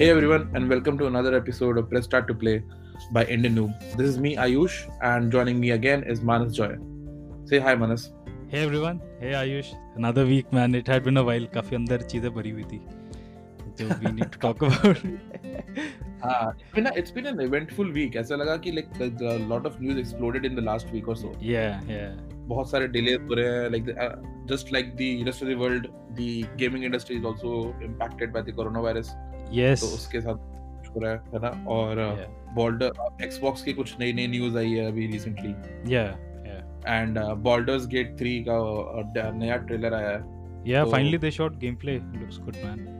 Hey everyone, and welcome to another episode of Press Start to Play by Indian Noob. This is me, Ayush, and joining me again is Manas Joy. Say hi, Manas. Hey everyone. Hey Ayush. Another week, man. It had been a while. काफी अंदर चीजें भरी हुई थी जो we need to talk about. Uh, it's been a, it's been an eventful week. ऐसा लगा कि like a lot of news exploded in the last week or so. Yeah, yeah. बहुत सारे delays हो रहे हैं like the, uh, just like the rest of the world, the gaming industry is also impacted by the coronavirus. Yes. तो उसके साथ हो रहा है है ना और बॉल्डर एक्सबॉक्स की कुछ नई नई न्यूज़ आई है अभी recently Yeah, and Baldur's Gate 3 का uh, नया ट्रेलर आया है yeah. So- Finally, they shot gameplay. Looks good, man.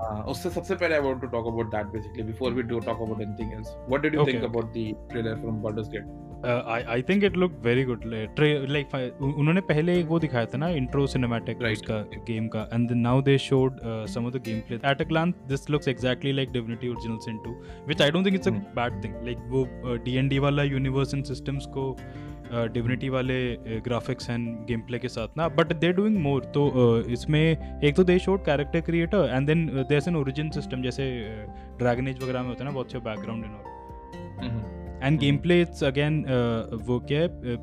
हाँ, उससे सबसे पहले I want to talk about that basically before we do talk about anything else what did you Okay, think okay. About the trailer from Baldur's Gate Uh, think it look very good उ- उन्होंने पहले एक वो दिखाया था ना intro cinematic Right. उसका game का end now they showed some of the gameplay at a glance this looks exactly like Divinity Original Sin 2 which I don't think it's a. Bad thing like वो DND वाला universe and systems को Divinity वाले graphics and game play के साथ ना but they doing more तो इसमें एक तो they showed character creator and then there an origin system जैसे ड्रैगन एज वगैरह में होता है ना बहुत से बैकग्राउंड इन और and game play it's again वो क्या है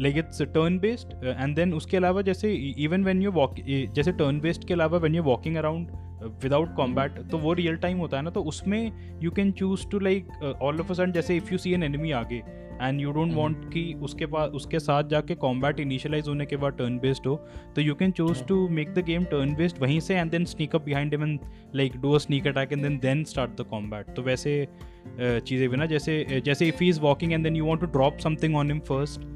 like it's turn based and then उसके अलावा जैसे इवन वैन यू वॉक जैसे टर्न बेस्ड के अलावा when you walking around without combat तो वो रियल टाइम होता है ना तो उसमें you can choose to like all of a sudden जैसे if you see an enemy आगे एंड यू डोंट. वांट कि उसके पास उसके साथ जाके कॉम्बैट इनिशियलाइज होने के बाद टर्न बेस्ड हो तो you can choose. To make the game turn based वहीं से and then sneak up behind him and like do a sneak attack and then then start the combat तो वैसे uh, चीज़ें भी ना जैसे जैसे if he is walking and then you want to drop something on him first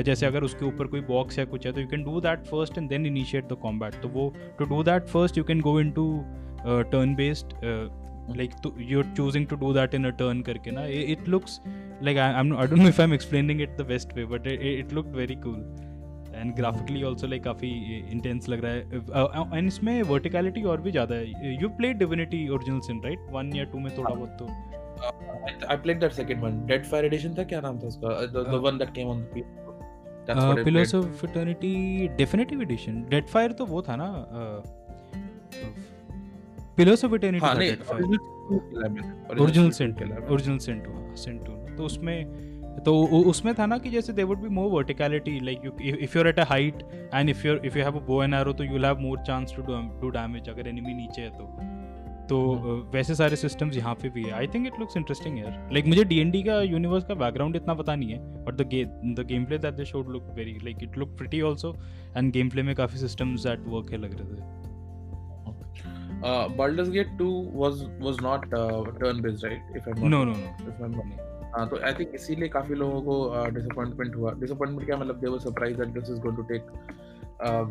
जैसे अगर उसके ऊपर कोई बॉक्स या कुछ है तो you can do that first and then initiate the combat तो वो to do that first you can go into turn based like you are choosing to do that in a turn करके ना। It looks like I I don't know if I am explaining it the best way but it look very cool and graphically also like काफ़ी intense लग रहा है। And इसमें verticality और भी ज़्यादा है। You play Divinity Original Sin right one या टू में थोड़ा बहुत तो। I played that second one. Deadfire Edition था? क्या नाम था उसका? Uh, The, the Uh, one that Pillars of Eternity Definitive Edition Deadfire तो वो था ना पिलर्स ऑफ़ इटर्निटी हाँ नहीं. Original Sin. Original Sin Sin तो उसमें तो उसमें था ना कि जैसे they would be more verticality like you if you are at a height and if you if you have a bow and arrow तो you will have more chance to do damage अगर enemy नीचे है तो। तो हम्म। uh, वैसे सारे systems यहाँ पे भी है। I think it looks interesting यार। लाइक मुझे डी का यूनिवर्स का बैकग्राउंड इतना पता नहीं है but the the gameplay that they showed look very like it look pretty also and gameplay में काफ़ी सिस्टम्स दैट वर्क है लग रहे थे। Uh, Baldur's Gate 2 was was not uh, turn based, right? If I'm not no no no if I'm not हाँ तो I think इसीलिए काफ़ी लोगों को डिसअपॉइंटमेंट हुआ। डिसअपॉइंटमेंट क्या मतलब they were surprise that this is going to take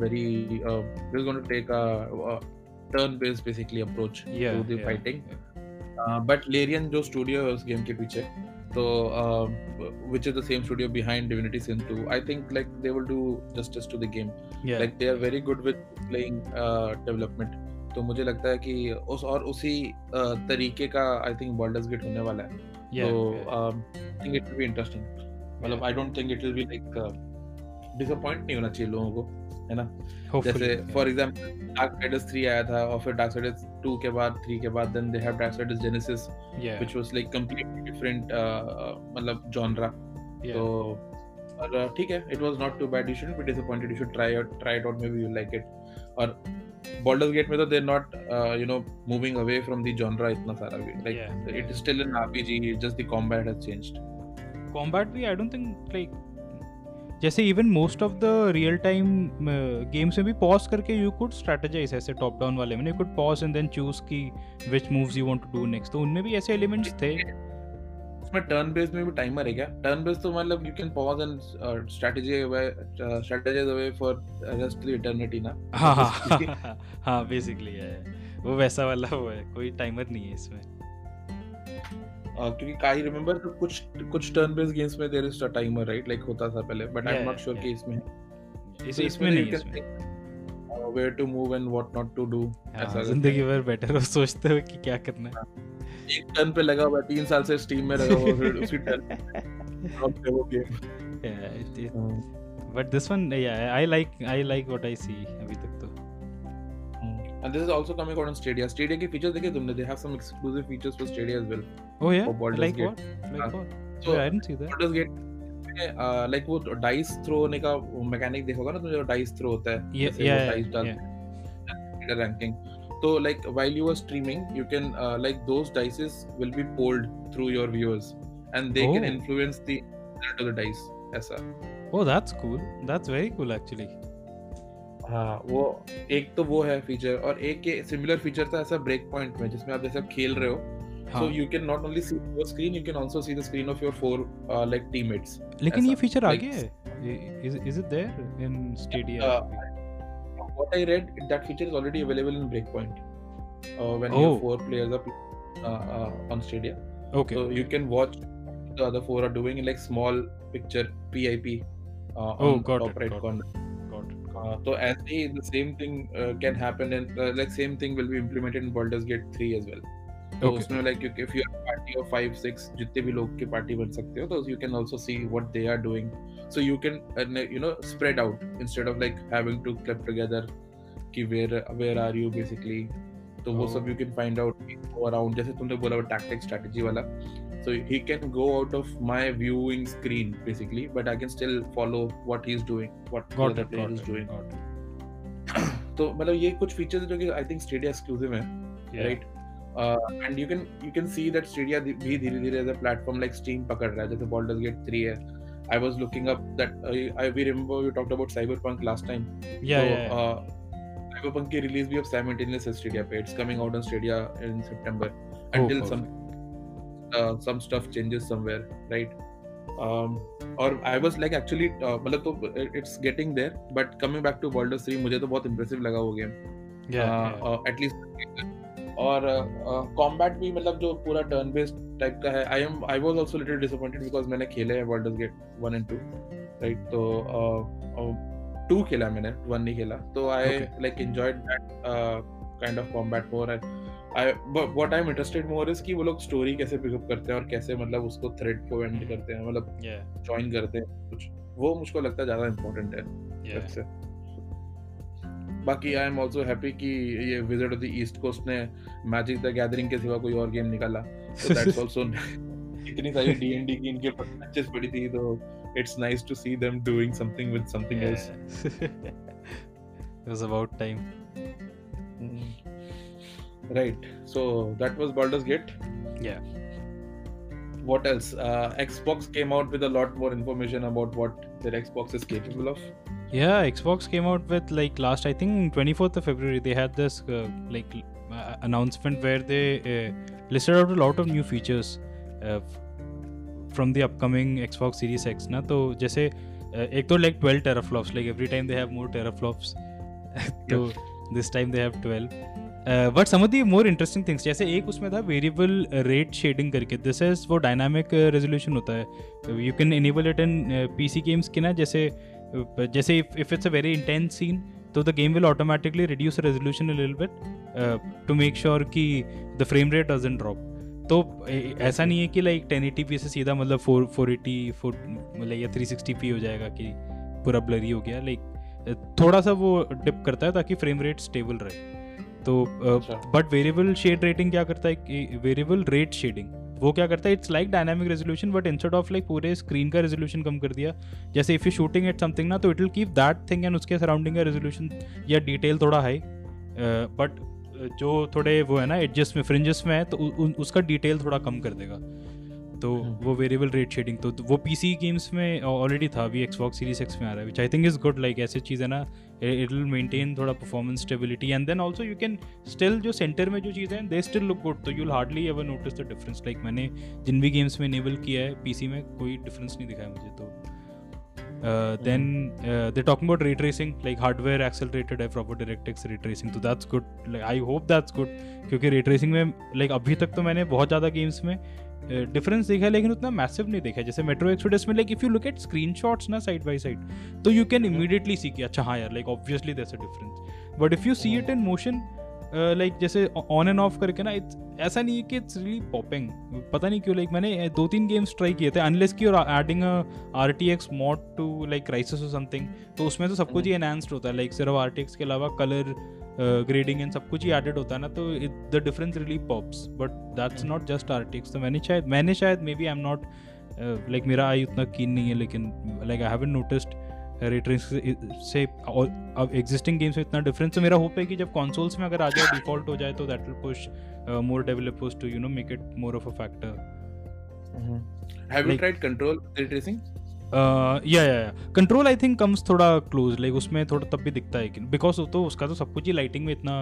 very this is going to take a based basically approach Yeah, to the yeah, fighting. Fighting but Larian जो studio है उस गेम के पीछे तो which is the same studio behind Divinity Sin 2 I think like they will do justice to the game Yeah. like they are very good with playing uh, development तो मुझे लगता है कि उस और उसी uh, तरीके का आई थिंक बॉल्डर्स गेट होने वाला है Yeah, so yeah. um, I think it will be interesting. मतलब I don't think it will be like uh, disappoint नहीं होना चाहिए लोगों को है ना? Hopefully, जैसे फॉर एग्जांपल डार्क साइडर्स 3 आया था और फिर डार्क साइडर्स 2 के बाद 3 के बाद then they have Darksiders Genesis which was like completely different मतलब जॉनरा तो और uh, ठीक है it was not too bad you shouldn't be disappointed you should try out try it out maybe you like it और Baldur's Gate में तो they are not you know moving away from the genre इतना सारा भी. Like it is still an RPG just the combat has changed combat भी I don't think like जैसे even most of the real time games में भी pause करके you could strategise ऐसे top down वाले में। You could pause and then choose की which moves you want to do next तो उनमें भी ऐसे एलिमेंट्स थे। उसमें टर्न बेस्ड में भी टाइमर है क्या? टर्न बेस्ड तो मतलब you can pause and strategy strategize away for just the eternity ना? हाँ हाँ बेसिकली है वो वैसा वाला वो है कोई टाइमर नहीं है इसमें। क्योंकि आई रिमेंबर तो कुछ कुछ टर्न बेस्ड गेम्स में there is a timer right like होता था पहले but I am not sure कि इसमें है इस, तो इसमें नहीं है इसमें to move and what not to do हाँ, ऐसा ज़िंदगी भर बेटर हो सोचते हो कि क्या करना है। एक टर्न पे लगा हुआ है तीन साल से स्टीम में लगा हुआ है, फिर उसी टर्न ड्रॉप पे वो game yeah it, it, Hmm. but this one yeah I like I like what I अभी तक तो। And this is also coming out on Stadia. Stadia के features देखे तुमने? They have some exclusive features for Stadia as well. oh yeah For Baldur's like Gate. what like हाँ. what So yeah, I didn't see that Baldur's Gate में uh, like वो dice throw होने का mechanic देखोगा ना तुम जो dice throw होता है yeah वो yeah dice yeah हैं रैंकिंग तो like while you are streaming you can uh, like those dices will be polled through your viewers and they can Oh. influence the the dice ऐसा oh that's cool that's very cool actually हाँ वो एक तो वो है feature और एक के सिमिलर फीचर था ऐसा ब्रेक पॉइंट में जिसमें आप जैसे आप खेल रहे हो हाँ you can not only see your screen you can also see the screen of your four uh, like teammates लेकिन ये फीचर आ गया है in Stadia Uh, what I read that feature is already available in Breakpoint uh, when Oh. your four players are uh, uh, on Stadia okay so you can watch the other four are doing in like small picture PIP uh, Oh, on got top it, right got corner got it uh, he, the same thing uh, can happen and uh, like same thing will be implemented in Baldur's Gate 3 as well तो Okay. उसमें like you- if you are a party of five six जितने भी लोग की party बन सकते हो तो you can also see what they are doing so you can uh, you know spread out instead of like having to club together कि where where are you basically तो वो सब Oh. can find out go around जैसे तुमने बोला वो tactic strategy वाला so he can go out of my viewing screen basically but I can still follow what he's doing what the got other it player is doing तो मतलब ये कुछ features जो कि आई थिंक स्टेडिया एक्सक्लूसिव है right and you can you can see that Stadia भी धीरे धीरे as a platform like Steam पकड़ रहा है जैसे बॉल्डर्स गेट 3 है I was looking up that I we remember we talked about Cyberpunk last time yeah yeah. Cyberpunk की release भी अब साइमल्टेनियस है स्टेडिया पे it's coming out on Stadia in September Oh, until some uh, some stuff changes somewhere right um और I was like actually मतलब तो it's getting there but coming back to Baldur's 3 मुझे तो बहुत impressive लगा वो game yeah, yeah. At least और combat भी मतलब जो पूरा टर्न बेस्ड टाइप का है I am I was also little disappointed because मैंने खेले हैं बॉल्डर्स गेट 1 एंड 2 राइट तो टू खेला मैंने वन नहीं खेला। तो I like enjoyed that kind of combat more I what I am interested more is कि वो लोग स्टोरी कैसे पिकअप करते हैं और कैसे मतलब उसको थ्रेड को एंड करते हैं मतलब yeah. करते हैं कुछ। वो मुझको लगता है ज़्यादा इंपॉर्टेंट है yeah. बाकी आई एम आल्सो हैप्पी कि ये visit of the East Coast ने मैजिक द गैदरिंग के सिवा कोई और गेम निकाला। तो दैट्स आल्सो इतनी सारी डीएनडी की इनके मैचेस पड़ी थी तो it's nice to see them doing something with something yeah. else. it was about time. Mm. Right. So that was Baldur's Gate. Yeah. What else? Uh, Xbox came out with a lot more information about what their Xbox is capable of. Yeah, Xbox came out with like last I think 24th of February they had this uh, like uh, announcement where they uh, listed out a lot of new features uh, uh, the upcoming the upcoming Xbox Series X ना तो जैसे एक तो like 12 teraflops like every time they have more teraflops तो this time they have 12 but some of the more interesting things जैसे एक उसमें था वेरिएबल रेट शेडिंग करके दिस इज़ वो डायनामिक रेजोल्यूशन होता है। You can enable it in P C games के ना जैसे जैसे if it's a very intense scene तो the game will automatically reduce resolution little bit to make sure कि the frame rate doesn't drop तो ऐसा नहीं है कि लाइक टेन एटी पी से सीधा मतलब फोर फोर एटी फोर मतलब या थ्री सिक्सटी पी हो जाएगा कि पूरा ब्लरी हो गया लाइक थोड़ा सा वो डिप करता है ताकि फ्रेम रेट स्टेबल रहे तो। बट वेरिएबल शेड रेटिंग क्या करता है वेरिएबल रेट शेडिंग वो क्या करता है it's like dynamic resolution but instead of like पूरे स्क्रीन का रेजोल्यूशन कम कर दिया जैसे if you shooting at something ना तो it will keep that thing and उसके सराउंडिंग का रेजोल्यूशन या डिटेल थोड़ा हाई बट जो थोड़े वो है ना एडजस्ट में फ्रिंजेस में है तो उ, उ, उसका डिटेल थोड़ा कम कर देगा तो हम्म। वो वेरिएबल रेट शेडिंग तो वो पीसी गेम्स में ऑलरेडी था अभी एक्सबॉक्स सीरीज़ एक्स में आ रहा है which I think is good like ऐसी चीज़ है ना इट विल मेंटेन थोड़ा performance stability and then also you can still जो सेंटर में जो चीज़ें हैं दे स्टिल लुक गुड तो you will hardly ever notice the difference like मैंने जिन भी गेम्स में इनेबल किया है पीसी में कोई डिफरेंस नहीं दिखाया मुझे तो then they talking about ray tracing like hardware accelerated है प्रॉपर डायरेक्ट रे ट्रेसिंग तो that's good like I hope that's good क्योंकि रे ट्रेसिंग में लाइक अभी तक तो मैंने बहुत ज़्यादा गेम्स में डिफरेंस देखा है लेकिन उतना मैसिव नहीं देखा जैसे मेट्रो एक्सोडस में like if you look at screenshots ना साइड बाय साइड तो यू कैन इमीडिएटली सी कि अच्छा हाँ यार like obviously that's a difference but if you see it in motion like जैसे ऑन एंड ऑफ़ करके ना इट्स ऐसा नहीं है कि इट्स रियली पॉपिंग पता नहीं क्यों लाइक मैंने दो तीन गेम्स ट्राई किए थे अनलेस की और adding R T X mod to like Crysis और समथिंग तो उसमें तो सब कुछ ही एनहांस्ड होता है. लाइक सिर्फ़ आर टी एक्स के अलावा कलर ग्रेडिंग एंड सब कुछ ही एडेड होता है ना तो it the difference really pops but that's not just R T X तो मैंने शायद मैंने शायद maybe I am not like मेरा आई उतना कीन नहीं है लेकिन लाइक आई हैवन नोटिस्ड रेटरिंग से अब एग्जिस्टिंग गेम्स में इतना डिफरेंस तो मेरा होप है कि जब कंसोल्स में अगर आ जाए डिफ़ॉल्ट हो जाए तो that will push more developers to you know make it more of a factor have you tried Control ray tracing या या कंट्रोल आई थिंक कम्स थोड़ा क्लोज लाइक उसमें थोड़ा तब भी दिखता है कि बिकॉज़ तो उसका तो सब कुछ ही लाइटिंग में इतना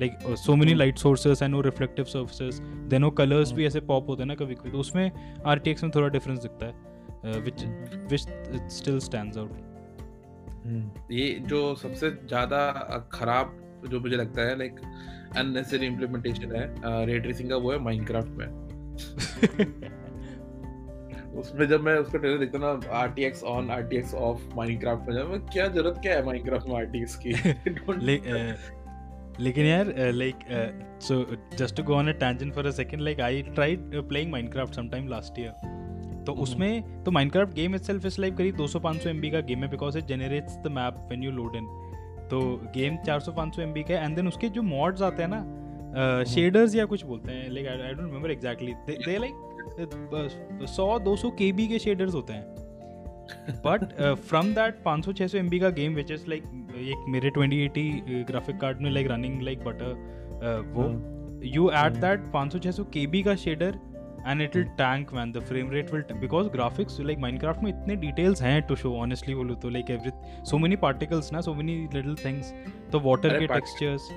like so many light sources and no reflective surfaces then वो कलर्स भी ऐसे पॉप होते हैं ना कभी कभी तो उसमें आर में थोड़ा डिफरेंस दिखता है which which still stands out ये जो सबसे ज़्यादा खराब जो मुझे लगता है लाइक अननेसेसरी इम्प्लीमेंटेशन है रे ट्रेसिंग का वो है माइनक्राफ्ट में। उसमें जब मैं उसका ट्रेलर देखता ना RTX on RTX off Minecraft में जब क्या ज़रूरत क्या है माइनक्राफ्ट में आरटीएक्स की? ले, लेकिन यार like so just to go on a tangent for a second like I tried playing Minecraft some time last year तो हम्म। उसमें तो Minecraft game itself is like करीब 200-500 एमबी का गेम है because it generates the map when you load in तो game 400-500 MB का है and then उसके जो मॉड्स आते हैं ना शेडर्स uh, या कुछ बोलते हैं like I don't remember exactly they like सौ दो सौ के बी के शेडर्स होते हैं. बट फ्रॉम दैट पाँच सौ छः सौ एम बी का गेम विच इज़ लाइक एक मेरे ट्वेंटी एटी ग्राफिक कार्ड में लाइक रनिंग लाइक बटर वो यू एट दैट पाँच सौ छः सौ के बी का shader and it will tank man the frame rate will because graphics like Minecraft में इतने डिटेल्स हैं टू शो ऑनेस्टली बोलो तो like every so many particles ना सो मेनी लिटिल थिंग्स तो वाटर के टेक्सचर्स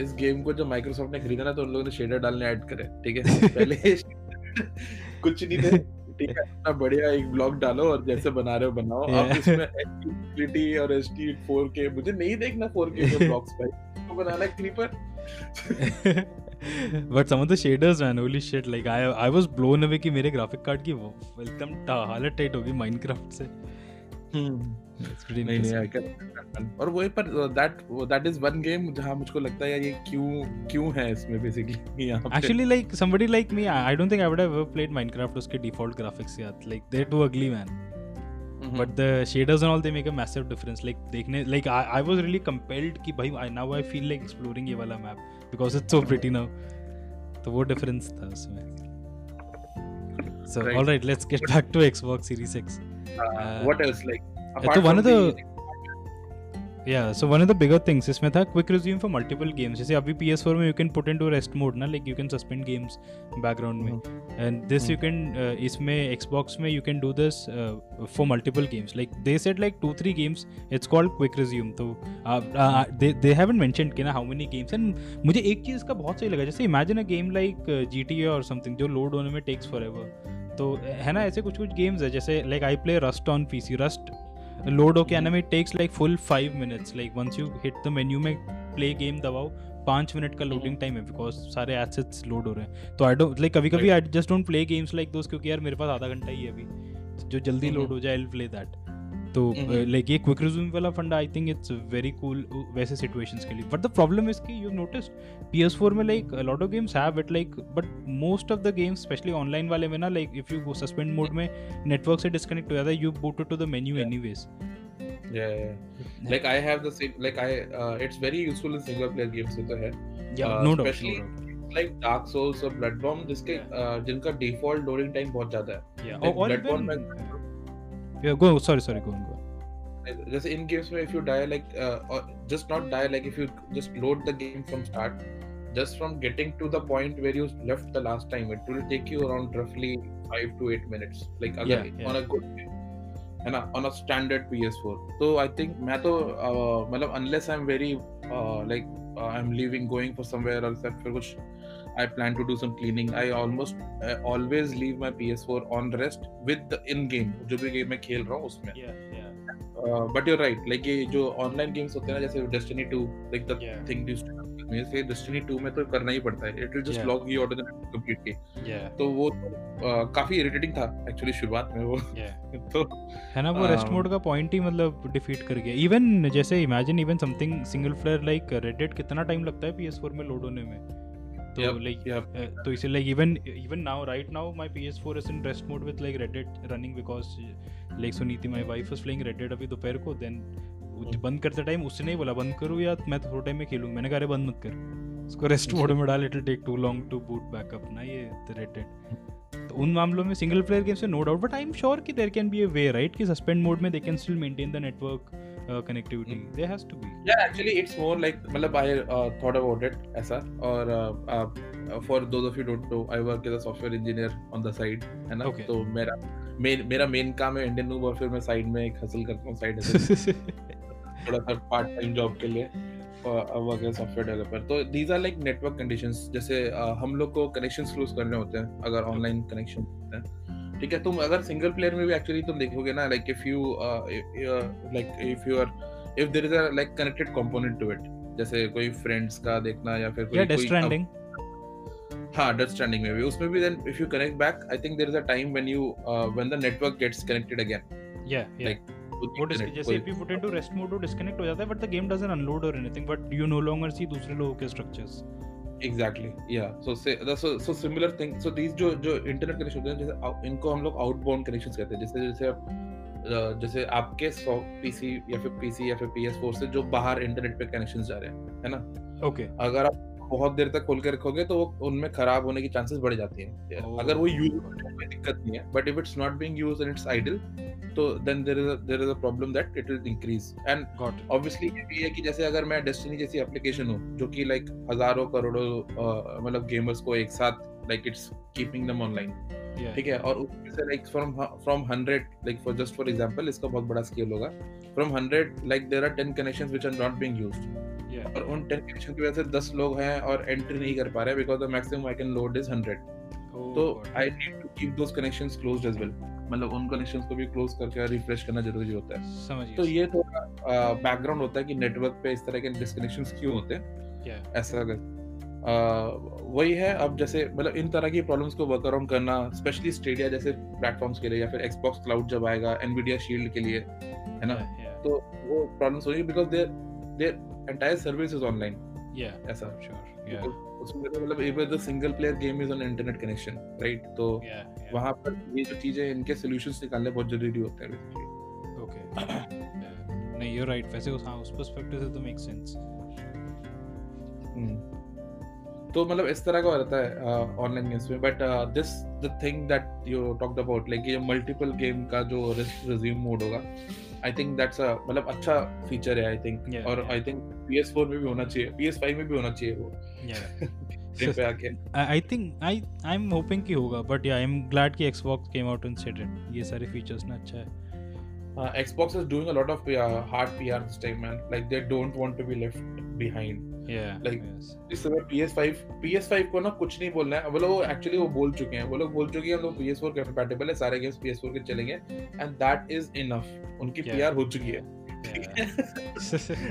इस गेम को जब माइक्रोसॉफ्ट ने खरीदा ना तो उन लोगों ने शेडर डालने ऐड करे ठीक है? पहले कुछ नहीं थे ठीक है? इतना बढ़िया एक ब्लॉग डालो और जैसे बना रहे हो बनाओ। अब इसमें एचडी और एचडी 4K मुझे नहीं देखना 4K के ब्लॉग्स भाई। तो बनाना but some of the shaders man holy shit like I I was blown away कि मेरे ग्राफिक कार्ड की एकदम हालत टाइट होगी माइनक्राफ्ट से। आई कैन और वो पर that that is one game जहाँ मुझको लगता है यार ये क्यों क्यों है इसमें बेसिकली यहाँ actually like somebody like me I don't think I would have played Minecraft उसके डिफ़ॉल्ट ग्राफिक्स यार। Like they too ugly man but the shaders and all they make a massive difference like देखने like I was really compelled कि भाई now I feel like exploring ये वाला map Because it's so pretty now तो वो difference था उसमें so right. all right let's get back to xbox series x uh, uh, what else like apart so one of the yeah so one of the bigger things इसमें था quick resume for multiple games जैसे अभी PS4 में you can put into rest mode ना like you can suspend games background में mm-hmm. and this mm-hmm. you can uh, इसमें Xbox में you can do this uh, for multiple games like they said like two three games it's called quick resume तो uh, uh, they they haven't mentioned कि ना how many games and मुझे एक चीज़ का बहुत सही लगा जैसे imagine a game like uh, GTA or something जो load होने में takes forever तो है ना ऐसे कुछ कुछ गेम्स है जैसे like I play Rust on PC Rust load होके आने में takes like full five minutes like once you hit the menu में प्ले गेम दबाओ पाँच मिनट का लोडिंग टाइम है बिकॉज़ सारे एसेट्स लोड हो रहे हैं. तो आई डोंट लाइक कभी कभी I just don't play games like दोस्त क्योंकि यार मेरे पास आधा घंटा ही है अभी. जो जल्दी लोड हो जाए आई प्ले दैट तो लाइक ये क्विक रिज्यूम वाला fund I think it's very cool वैसे सिचुएशंस के लिए। बट द प्रॉब्लम इज़ कि यू नोटिस पीएस4 में like lot of games have it like but most of the games specially online वाले में ना like if you suspend mode में network से डिस्कनेक्ट हो जाता है you boot to the menu anyways जिनका डिफ़ॉल्ट टाइम बहुत ज़्यादा है। yeah go sorry sorry go on go जैसे इन गेम्स में if you die like just not die like if you just load the game from start just from getting to the point where you left the last time it will take you around roughly 5 to 8 minutes like अगर yeah, yeah. on a good day है ना on a standard PS4 तो I think मैं तो uh, मतलब unless I am very like I am leaving going for somewhere और फिर कुछ I plan to do some cleaning. I almost uh, always leave my PS4 on rest with the in game जो भी game मैं खेल रहा हूँ उसमें. Yeah, yeah. Uh, but you're right. Like ये जो online games होते हैं ना जैसे Destiny 2, like the yeah. thing used to में से डेस्टिनी 2 में तो करना ही पड़ता है it will just Yeah. Log you out of the completely yeah तो वो uh, काफ़ी इरिटेटिंग था एक्चुअली शुरुआत में वो yeah तो है ना वो रेस्ट Um, मोड का पॉइंट ही मतलब डिफीट कर गया इवन जैसे imagine even something single player like Red Dead कितना टाइम लगता है PS4 में लोड होने में तो लाइक yep. तो इसे like even even now right now my PS4 is in rest mode with like Red Dead running because like Suniti my wife was playing Red Dead अभी दोपहर को देन बंद करते टाइम उसने ही बोला बंद करूँ या मैं थोड़ा टाइम में खेलूँ मैंने कहा अरे बंद मत कर। इसको रेस्ट मोड में डाल it take too long to boot back up ना ये रेडिट तो उन मामलों में सिंगल प्लेयर गेम्स में no doubt but I am sure कि there can be a way right कि सस्पेंड मोड में they can still maintain the network connectivity there has to be yeah actually it's more like मतलब I uh, thought about it ऐसा। और uh, uh, for those of you who don't know I work as a software engineer on the side है ना? Okay. तो मेरा main मेरा main काम है इंडियन नूब और फिर मैं साइड में एक हसल करता हूँ साइड थोड़ा सा पार्ट टाइम जॉब के लिए वर्क एज सॉफ्टवेयर डेवलपर तो these are like network conditions जैसे uh, हम लोग को कनेक्शंस क्लोज करने होते हैं अगर ऑनलाइन कनेक्शन होते हैं। ठीक है तुम अगर सिंगल प्लेयर में भी एक्चुअली तुम देखोगे ना like if you like if you are if there is a like connected component to it जैसे कोई फ्रेंड्स का देखना या फिर या कोई डेथ स्ट्रैंडिंग हाँ डेथ स्ट्रैंडिंग में भी उसमें भी then if you connect back I think there is a time when you when the network gets connected again या या वो जैसे if you put into rest mode वो डिस्कनेक्ट हो जाता है but the game doesn't unload और anything but you no longer see दूसरे लोगों के स्ट्रक्चर्स एग्जैक्टली या सो से so so similar thing so these जो जो इंटरनेट कनेक्शन होते हैं जैसे इनको हम लोग आउटबाउंड कनेक्शंस कहते हैं। जैसे जैसे आप जैसे आपके पीसी या फिर पीसी या फिर PS4 से जो बाहर इंटरनेट पे कनेक्शंस जा रहे हैं है ना? ओके अगर आप बहुत देर तक खोल के रखोगे तो उनमें खराब होने की चांसेस बढ़ जाती है। Oh, अगर वो यूज़ कोई दिक्कत नहीं है but if it's not being used and it's idle तो then there is there is a problem that it will increase and got obviously ये भी है कि जैसे अगर मैं डेस्टिनी जैसी एप्लीकेशन हूँ जो कि लाइक हज़ारों करोड़ों मतलब गेमर्स को एक साथ like it's keeping them online ठीक है? और उसमें से like from from 100 like for just for example इसका बहुत बड़ा स्केल होगा। From 100 like there are 10 connections which are not being used या और उन 10 कनेक्शन की वजह से 10 लोग हैं और एंट्री नहीं कर पा रहे because the maximum I can load is 100 तो I need to keep those connections closed as well मतलब उन कनेक्शंस को भी क्लोज करके रिफ्रेश करना ज़रूरी होता है। समझ तो ये थोड़ा बैकग्राउंड होता है कि नेटवर्क पे इस तरह के डिस्कनेक्शंस क्यों होते हैं। ऐसा अगर वही है अब जैसे मतलब इन तरह की प्रॉब्लम्स को वर्क अराउंड करना स्पेशली स्टेडिया जैसे प्लेटफॉर्म्स के लिए या फिर एक्सबॉक्स क्लाउड जब आएगा एनवीडिया शील्ड के लिए है ना? या तो वो प्रॉब्लम्स होगी because there there entire service is online या ऐसा श्योर या उसमें तो मतलब even the single player game is on internet connection right तो वहाँ पर ये जो चीज़ें इनके सॉल्यूशंस निकालने बहुत ज़रूरी होते हैं. ओके नहीं यू राइट वैसे उस हाँ उस पर्सपेक्टिव से तो मेक सेंस हम्म। तो मतलब इस तरह का रहता है ऑनलाइन गेम्स में। But this the thing that you talked about like ये मल्टीपल गेम का जो रिज्यूम मोड होगा आई थिंक दैट्स अ मतलब अच्छा फीचर है आई थिंक और आई थिंक PS4 में भी होना चाहिए PS5 में भी होना चाहिए वो. I think I I am hoping कि होगा बट या आई एम ग्लैड कि Xbox came out and said it ये सारे फीचर्स ना अच्छा है. Uh, Xbox is doing a lot of uh, hard PR this time, man. Like they don't want to be left behind. या Like- इस समय PS5 PS5 को ना कुछ नहीं बोलना है। वो एक्चुअली वो बोल चुके हैं। वो लोग बोल चुके हैं हम लोग PS4 कंपैटिबल है सारे गेम्स PS4 के चलेंगे एंड दैट इज़ इनफ उनकी Yeah. PR हो चुकी है।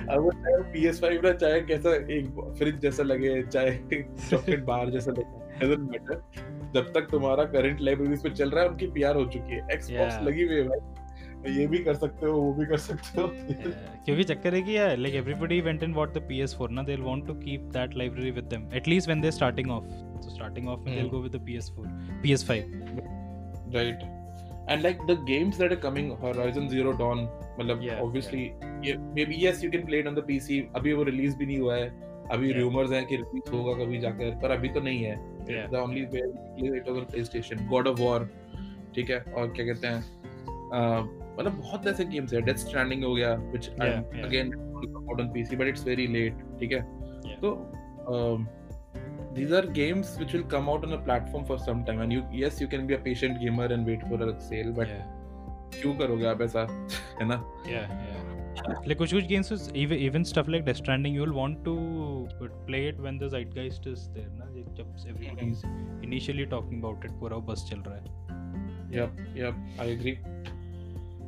अब वो चाहे PS5 ना चाहे कैसा एक फ्रिज जैसा लगे चाहे चॉकलेट बार जैसा लगे doesn't matter जब तक तुम्हारा करंट लाइब्रेरीज पे चल रहा है उनकी PR हो चुकी है। Yeah. लगी हुई है भाई। तो ये भी कर सकते हो वो भी कर सकते हो। क्योंकि चक्कर है कि यार like everybody went and bought the PS4 ना they will want to keep that library with them at least when they starting off so starting off they will go with the PS4 PS5 right and like the games that are coming Horizon Zero Dawn मतलब obviously ये may be yes you can play it on the PC अभी वो release भी नहीं हुआ है। अभी rumours हैं कि रिलीज़ होगा कभी जाकर पर अभी तो नहीं है। The only way it on the PlayStation God of War ठीक है? और क्या कहते हैं मतलब बहुत ऐसे गेम्स है डेथ स्ट्रैंडिंग हो गया again out on PC but it's very late ठीक है. तो um, these are games which will come out on a platform for some time and you yes you can be a patient gamer and wait for a sale but yeah क्यों करोगे आप ऐसा है ना like कुछ कुछ games is even even stuff like Death Stranding you will want to play it when the zeitgeist is there ना जब- जब everybody is initially talking about it पूरा बस चल रहा है yep yep I agree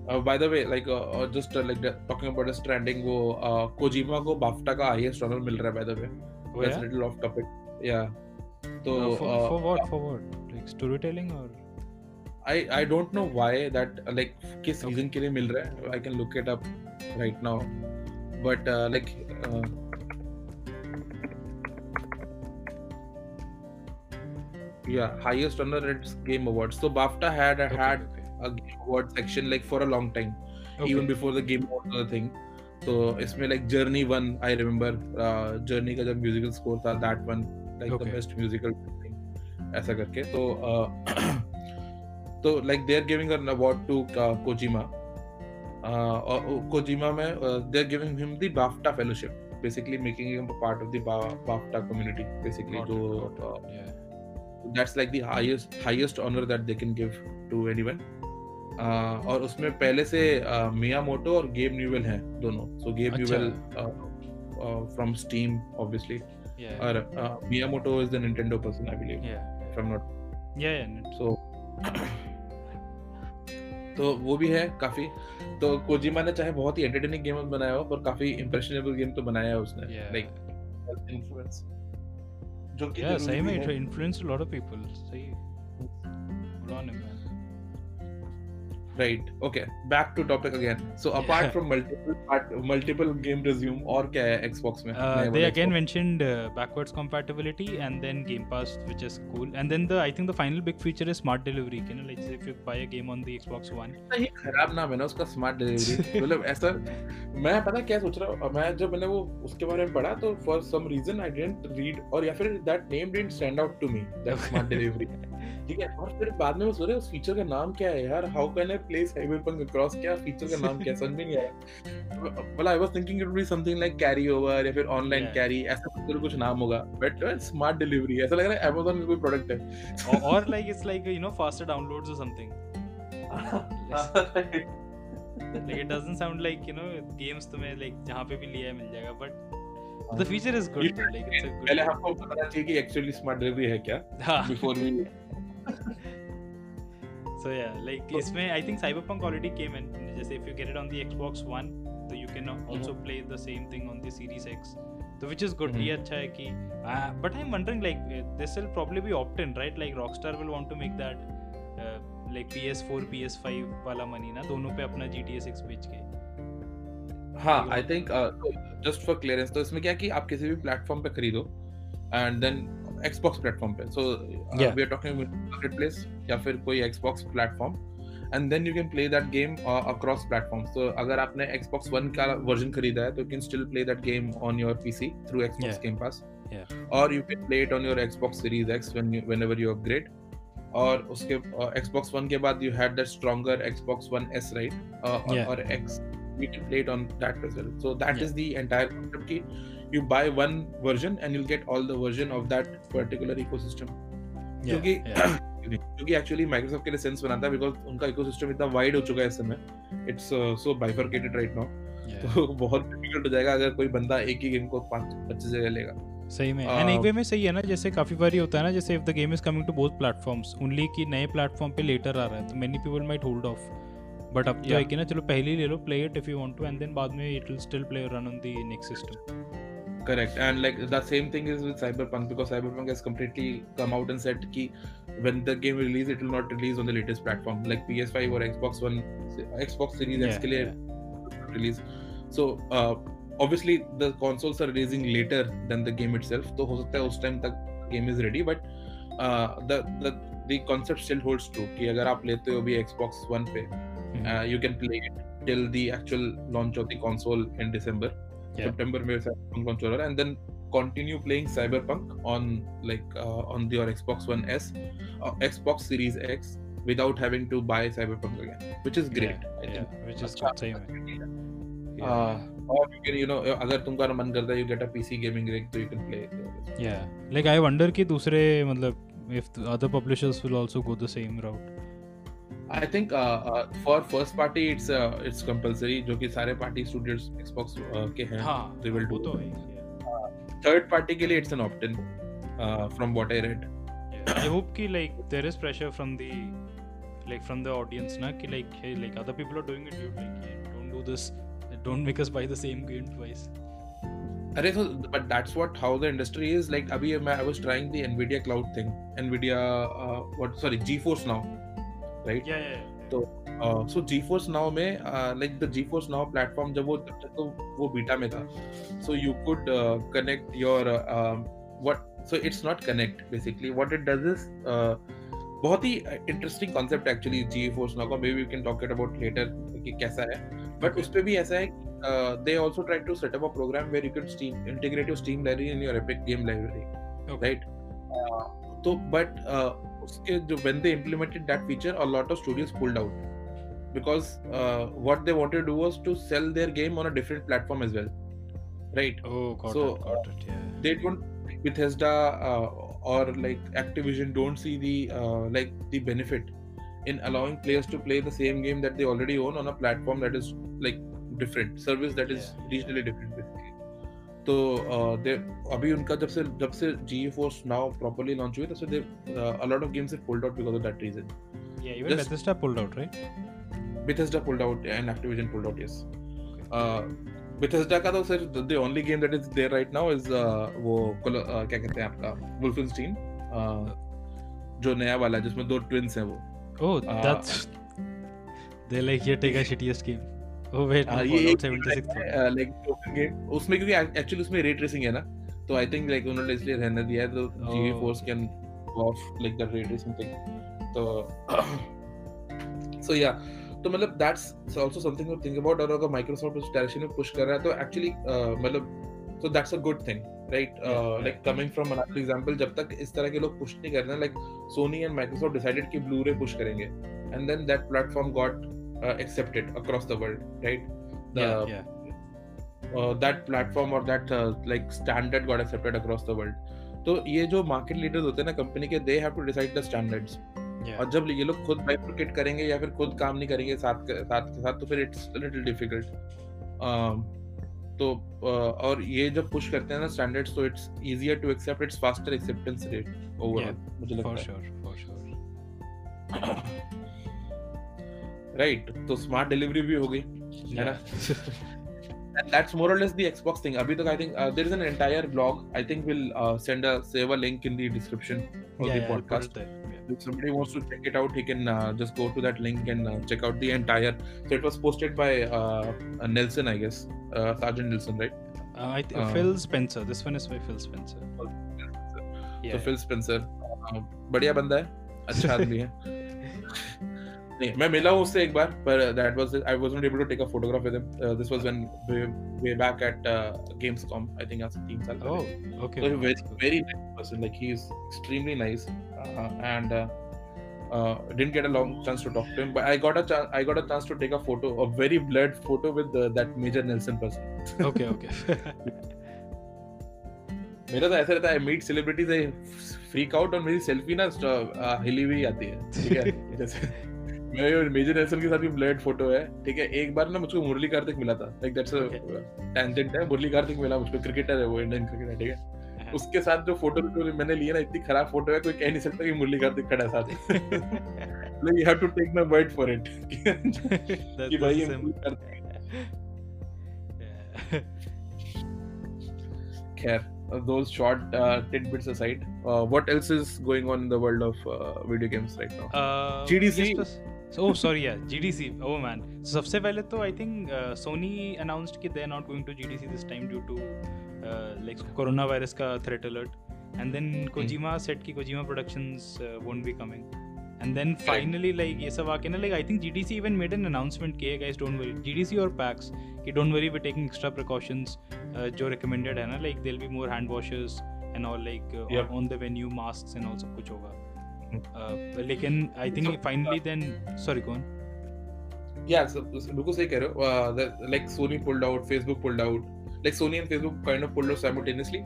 uh, by the way like uh, uh, just uh, like the, talking about the stranding वो uh, Kojima को बाफ्टा का हाईएस्ट ऑनर मिल रहा है by the way Oh, that's yeah? a little off topic. Yeah. So Uh, for, uh, for what? For what? Like storytelling or? I I don't know why that uh, like किस reason के लिए मिल रहा है. I can look it up right now. But uh, like uh, yeah, highest honor it's Game Awards. So BAFTA had Okay, had. A Game Award section like for a long time, Okay. even before the Game Awards was thing. So इसमें like Journey one I remember uh, Journey का जब musical score था that one like the Okay. best musical thing ऐसा करके तो uh, तो giving an award to uh, Kojima uh, और Kojima में uh, they're giving him the BAFTA fellowship basically making him a part of the ba- BAFTA community basically Got तो it, got uh, it, yeah. that's like the highest और उसमें पहले से मिया मोटो और गेब Newell हैं दोनों so Gabe. Newell from Steam obviously और Miyamoto is the Nintendo person I believe. If I am not yeah. no, so तो वो भी है काफ़ी तो कोजिमा ने चाहे बहुत ही एंटरटेनिंग गेम बनाया हो पर काफ़ी इंप्रेशनेबल गेम तो बनाया है उसने Yeah. लाइक इन्फ्लुएंस जो कि Yeah, सही में है। influenced a lot of people. सही. Good on right okay back to topic again so apart from multiple multiple game resume और क्या है एक्सबॉक्स में? They again mentioned backwards compatibility and then game pass which is cool and then the I think the final big feature is smart delivery you like if you buy a game on the Xbox One खराब नाम है ना उसका smart delivery मतलब ऐसा मैं पता क्या सोच रहा हूँ मैं जब मैंने वो उसके बारे में पढ़ा तो for some reason I didn't read और या फिर that name didn't stand out to me that smart delivery ठीक है और फिर बाद में सोच रहा उस फीचर का नाम क्या है यार how can I play Cyberpunk across क्या फीचर का नाम क्या समझ में नहीं आया well I was thinking it would be something like carry over या फिर ऑनलाइन कैरी ऐसा कुछ कुछ नाम होगा बट स्मार्ट डिलीवरी ऐसा लग रहा है Amazon का कोई प्रोडक्ट है or like it's like you know faster downloads or something. Like it doesn't sound like you know games तुम्हें like जहाँ पे भी लिया है मिल जाएगा but the feature is good. Like it's a good. पहले हमको पता चाहिए कि एक्चुअली स्मार्ट डिलीवरी है क्या हाँ. Before we So yeah, like इसमें I think Cyberpunk already came in. जैसे if you get it on the Xbox One, तो you can also play the same thing on the Series X. So which is good. Mhm. ये अच्छा है कि uh, but I'm wondering like uh, this will probably be opt-in, right? Like Rockstar will want to make that uh, like PS4, PS5 वाला money ना दोनों पे अपना GTA 6 बेच के. हाँ I think just for clearance तो इसमें क्या कि आप किसी भी प्लेटफॉर्म पे खरीदो एंड देन Xbox प्लेटफॉर्म पे so we are talking marketplace या फिर कोई Xbox platform and then you can play that game across platforms तो अगर आपने Xbox One का वर्जन खरीदा है तो you can still play that game on your PC through. Game Pass Yeah. और you can play it on your Xbox Series X when you whenever you upgrade और उसके uh, Xbox One के बाद you had that stronger Xbox One S right uh, or, Yeah. or X you can play it on that as well so that Yeah. is the entire concept you buy one version and you'll get all the version of that particular ecosystem. क्योंकि. क्योंकि actually Microsoft के लिए sense बनाता है because उनका ecosystem इतना wide हो चुका है इस समय। It's so bifurcated right now. तो बहुत डिफ़िकल्ट हो जाएगा अगर कोई बंदा एक ही गेम को पाँच पच्चीस जगह लेगा। सही में। Uh, एंड एक वे में सही है ना जैसे काफ़ी बार होता है ना जैसे if the game is coming to both platforms only कि नए प्लेटफॉर्म पे लेटर आ रहा है तो many people might hold off but अब तो है कि ना चलो पहले ही ले लो play it if you want to and then बाद में it will still play run on the next system Correct, and like the same thing is with Cyberpunk because Cyberpunk has completely come out and said ki when the game release, it will not release on the latest platform like PS5 or Xbox One, Xbox Series yeah, X Yeah, के लिए release. So uh, obviously the consoles are releasing later than the game itself. तो हो सकता है उस time तक game is ready, but uh, the the the concept still holds true कि अगर आप लेते हो भी Xbox One पे, uh, you can play it till the actual launch of the console in December. Yeah. September में Cyberpunk controller and then continue playing Cyberpunk on like uh, on your Xbox One S, uh, Xbox Series X without having to buy Cyberpunk again, which is great. Yeah, think. which is अच्छा good में Yeah. Uh, or you can, you know, अगर तुमका मन करता है you get a PC gaming rig तो you can play it. there. yeah like I wonder कि दूसरे मतलब if the other publishers will also go the same route I think uh, uh, for first party it's uh, it's compulsory जो कि सारे party studios Xbox uh, के हैं. हाँ they will वो do. तो है. Third party के लिए it's an opt-in uh, from what I read. Yeah, I hope कि like there is pressure from the like from the audience ना कि like other people are doing it dude like hey, don't do this don't make us buy the same game twice अरे so but that's what how the industry is like अभी मैं I was trying the Nvidia cloud thing Nvidia uh, what sorry GeForce yeah. तो so GeForce now में like the GeForce now platform जब वो जब तक तो वो बीटा में था। Uh, connect your uh, what so it's not connect basically. What it does is uh, बहुत ही interesting concept actually GeForce now का। Maybe we can talk it about later कि कैसा है। बट उस पे भी ऐसा है they also try to set up a program where you can Steam integrate your Steam library in your Epic game library right तो but उसके जो when they implemented that feature a lot of studios pulled out because uh, what they wanted to do was to sell their game on a different platform as well right oh got So, it got it yeah they don't Bethesda uh, or like Activision don't see the uh, like the benefit in allowing players to play the same game that they already own on a platform that is like different service that is Yeah. regionally different basically तो they अभी उनका जब से जब से GeForce now properly launch हुई तब से they a lot of games pulled out because of that reason या even Bethesda pulled out right Bethesda pulled out and Activision pulled out yes Bethesda का तो sir the only game that is there right now is वो क्या कहते हैं आपका वुल्फेंस्टीन uh, जो नया वाला जिसमें दो ट्विंस हैं वो। ओह that's they like here take a shittiest game oh हाँ, ये एक 76 था। लाइक उसमें क्योंकि एक्चुअली उसमें रे ट्रेसिंग है ना तो आई थिंक लाइक उन्होंने इसलिए रहने दिया तो जी Oh. Force can of like the ray tracing thing तो सो या तो मतलब that's also something to think about और अगर माइक्रोसॉफ्ट उस डायरेक्शन में पुश कर रहा है तो एक्चुअली मतलब so that's a good thing right? Uh, Yeah, like coming from another example जब तक इस तरह के लोग पुश नहीं कर रहे like Sony and Microsoft decided कि Blu-ray push करेंगे and then that platform got uh, accepted across the world right? The yeah yeah. uh, that platform or that uh, like standard got accepted across the world. तो ये जो market leaders होते हैं ना company के they have to decide the standards yeah. और जब ये लोग खुद बाइफरकेट करेंगे या फिर खुद काम नहीं करेंगे साथ साथ के साथ तो फिर इट्स लिटिल डिफ़िकल्ट तो uh, और ये जब पुश करते हैं ना स्टैंडर्ड्स तो it's easier to accept it's faster acceptance rate overall मुझे for लगता है। राइट तो स्मार्ट डिलीवरी भी हो गई है ना And that's more or less the Xbox thing. Abhi tak I think uh, there is an entire blog. I think we'll uh, send a save a link in the description of yeah, the yeah, podcast. Yeah. If somebody wants to check it out, he can uh, just go to that link and uh, check out the entire. So it was posted by uh, uh, Nelson, I guess, uh, Sergeant Nelson, right? Uh, I th- Uh, Phil Spencer. This one is by Phil Spencer. So Yeah. Phil Spencer, uh, बढ़िया बंदा है, अच्छा आदमी है. नहीं मैं मिला हूँ उससे एक बार पर was I wasn't able to take a photograph with him. Uh, this was when way, way back at uh, Gamescom. I think आज तीन साल Oh, पहले. okay. So he's very, that's good. very nice person. Like he is extremely nice, uh, and uh, uh, didn't get a long chance to talk to him. But I got a chance. I got a chance to take a photo, a very blurred photo with uh, that Major Nelson person. okay, okay. मेरा तो ऐसा रहता है meet celebrities I freak out और मेरी selfie ना uh, हिली हुई आती है ठीक है जैसे मेरे मेजर नेल्सन के साथ भी ब्लड फ़ोटो है ठीक है? एक बार ना मुझको मुरली कार्तिक मिला था लाइक दैट्स अ टेंजेंट है मुरली कार्तिक मिला मुझको क्रिकेटर है वो इंडियन क्रिकेटर ठीक है? उसके साथ जो फ़ोटो जो मैंने लिया ना इतनी खराब फ़ोटो है कोई कह नहीं सकता कि मुरली कार्तिक खड़ा साथ you have to take my word for it कि भाई ये खैर those short uh, tidbits aside uh, what else is going on in the world of uh, video games right now? Uh, GDC? Oh sorry यार G D C oh man सबसे पहले तो I think Sony announced कि they are not going to G D C this time due to like coronavirus का threat alert and then Kojima set की Kojima production won't be coming and then finally like ये सब आके ना like I think G D C even made an announcement किए गए don't worry G D C और PAX कि don't worry we taking extra precautions जो recommended है ना like they'll be more hand washes and all like on the venue mask and all सब कुछ होगा. लेकिन I think finally then sorry कौन या बिल्कुल सही कह रहे हो। Like Sony pulled out Facebook pulled out like Sony and Facebook kind of pulled out simultaneously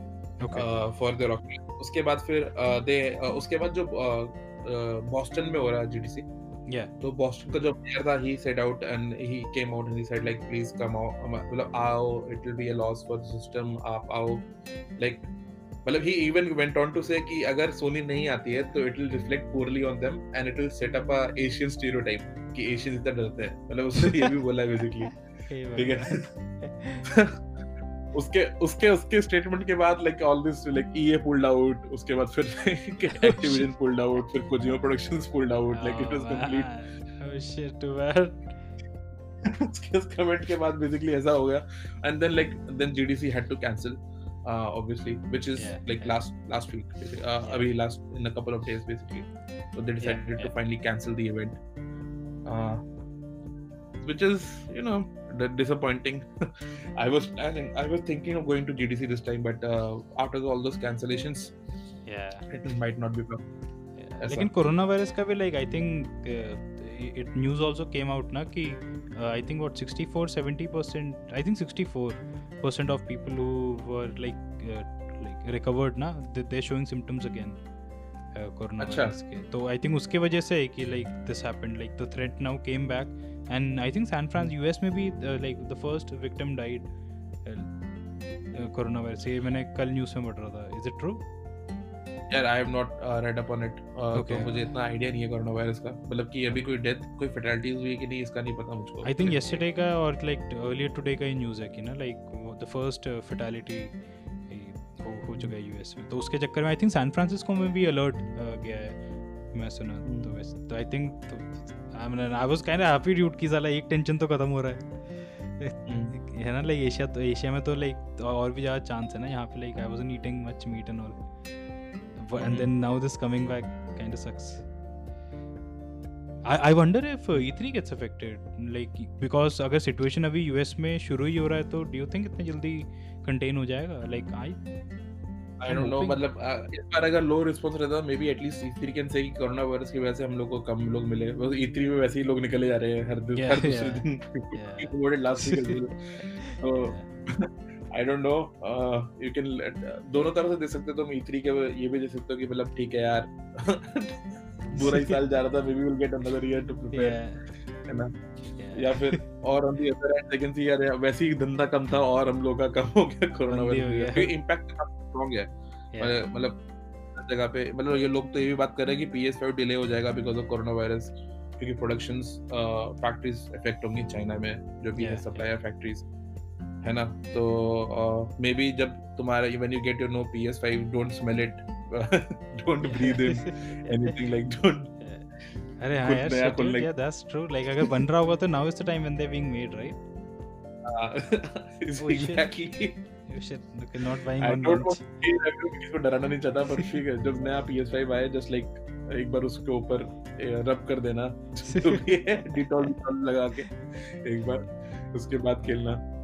for the rock उसके बाद फिर दे उसके बाद जो बोस्टन में हो रहा है जीडीसी तो बोस्टन का जो प्लेयर था he set out and he came out and he said like please come out मतलब आओ it will be a loss for the system आप आओ। लाइक मतलब he even went on to say कि अगर सोनी नहीं आती है तो it will reflect poorly on them and it will set up a Asian stereotype कि एशियंस इतना डरते हैं। मतलब उसने ये भी बोला है बेसिकली ठीक है? उसके उसके उसके स्टेटमेंट के बाद like all this like EA pulled out उसके बाद फिर एक्टिविजन पुल्ड आउट फिर Kojima productions pulled out like it was complete oh shit too bad उसके कमेंट के बाद बेसिकली ऐसा हो गया। And then like then GDC had to cancel uh, obviously which is Yeah, like yeah. last last week uh, Yeah. I mean last in a couple of days basically so they decided yeah. to finally cancel the event uh, which is you know d- disappointing I was I, think, I was thinking of going to GDC this time but uh, after all those cancellations या it might not be ऐसा। लेकिन corona virus का भी like I think it news also came out ना कि I think what 64 70% I think 64% of people who like like recovered ना they showing symptoms again corona अच्छा। Virus के तो आई थिंक उसके वजह से है कि like this happened like the threat now came back and I think San Francisco US में भी like the first victim died coronavirus ये मैंने कल न्यूज़ में पढ़ रहा था इज़ इट ट्रू यार I have not read up on it तो मुझे इतना आइडिया नहीं है कोरोना वायरस का। मतलब कि अभी कोई डेथ कोई फेटलिटीज हुई कि नहीं इसका नहीं पता मुझको। आई थिंक yesterday का और लाइक अर्लियर टुडे का ही न्यूज़ है कि ना लाइक द फ़र्स्ट फैटेलिटी हो हो चुका है यूएस में। तो उसके चक्कर में आई थिंक सैन फ्रांसिस्को में भी अलर्ट गया है मैं सुना Hmm. तो वैसे। तो I think I mean I was kind of happy dude की साला एक टेंशन तो खत्म हो रहा है। Hmm. है ना लाइक एशिया तो एशिया में तो लाइक और भी ज़्यादा चांस है ना यहाँ पे like I wasn't eating much meat and all and Mhm. Then now this coming back kind of sucks I, I wonder if uh, E3 gets affected like because अगर situation अभी US में शुरू ही हो रहा है तो do you think इतने जल्दी contain हो जाएगा like I I don't know hoping- मतलब uh, इस बार अगर लो रिस्पांस रहता may be at least ई3 can say कि कोरोना वायरस की वजह से हम लोग को कम लोग मिले बस ई3 में वैसे ही लोग निकले जा रहे हैं हर दिन Yeah, हर दूसरे yeah, दिन yeah. last week well. तो I don't know you can दोनों तरह से दे सकते हो तुम ई3 के ये भी दे सकते हो कि मतलब ठीक है यार। बुरा ही साल जा रहा था maybe will get another year to prepare है ना? या फिर और on the other end second see यार वैसे ही धंधा कम था और हम लोग का कम हो गया कोरोना वायरस गया। क्योंकि इम्पैक्ट काफ़ी स्ट्रांग है। मतलब मतलब जगह पे मतलब ये लोग तो ये भी बात कर रहे हैं कि PS5 डिले हो जाएगा बिकॉज़ ऑफ़ कोरोना वायरस क्योंकि प्रोडक्शंस फैक्ट्रीज इफ़ेक्ट होंगी चाइना में जो भी है सप्लायर फैक्ट्रीज है ना? तो मे बी जब तुम्हारा when you get your no PS5 don't smell it don't breathe in anything like don't अरे हाँ यार नया yeah that's true. अगर बन रहा होगा तो now is the time when they're being made right? Oh, exactly you should okay, not buying I on don't launch want to किसी को डराना नहीं चाहता पर ठीक है जब नया PS5 आए जस्ट लाइक एक बार उसके ऊपर रब कर देना डिटॉल लगा के एक बार उसके बाद खेलना।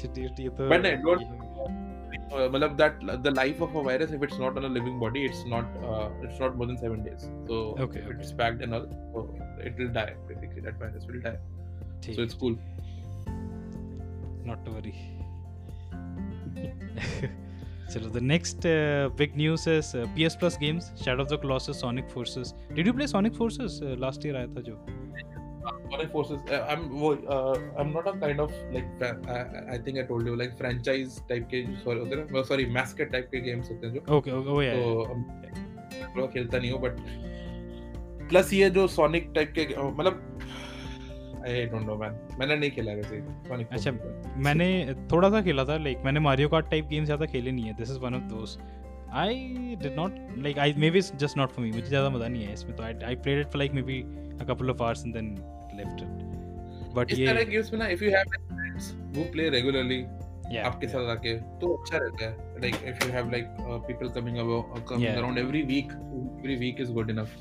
shit ये ये तो But I don't- ये- Uh, मतलब that the life of a virus if it's not on a living body it's not uh, it's not more than seven days so Okay, if okay. it's packed and all so it will die basically that virus will die ठीक so it's cool not to worry चलो the next uh, big news is uh, PS Plus games Shadow of the Colossus Sonic Forces did you play Sonic Forces uh, last year आया था जो Sonic Forces. Uh, I'm वो, uh, I'm not a kind of like I, I think I told you like franchise type के sorry होते हैं sorry mascot type के games होते हैं जो। Okay okay oh yeah, तो थोड़ा खेलता नहीं हूँ बट प्लस ये जो सोनिक टाइप के uh, मतलब आई डोंट नो मैन मैंने नहीं खेला वैसे सोनिक अच्छा मैंने थोड़ा सा खेला था लाइक मैंने मारियो कार्ट टाइप गेम ज़्यादा खेले नहीं है. This is one of those I did not like I maybe just not for me मुझे ज़्यादा मज़ा नहीं है इसमें तो. I I played it for like maybe a couple of hours and then left it but इस तरह games में ना if you have friends who play regularly yeah, आपके साथ आके तो अच्छा रहता है like if you have like people coming coming Yeah. Around every week every week is good enough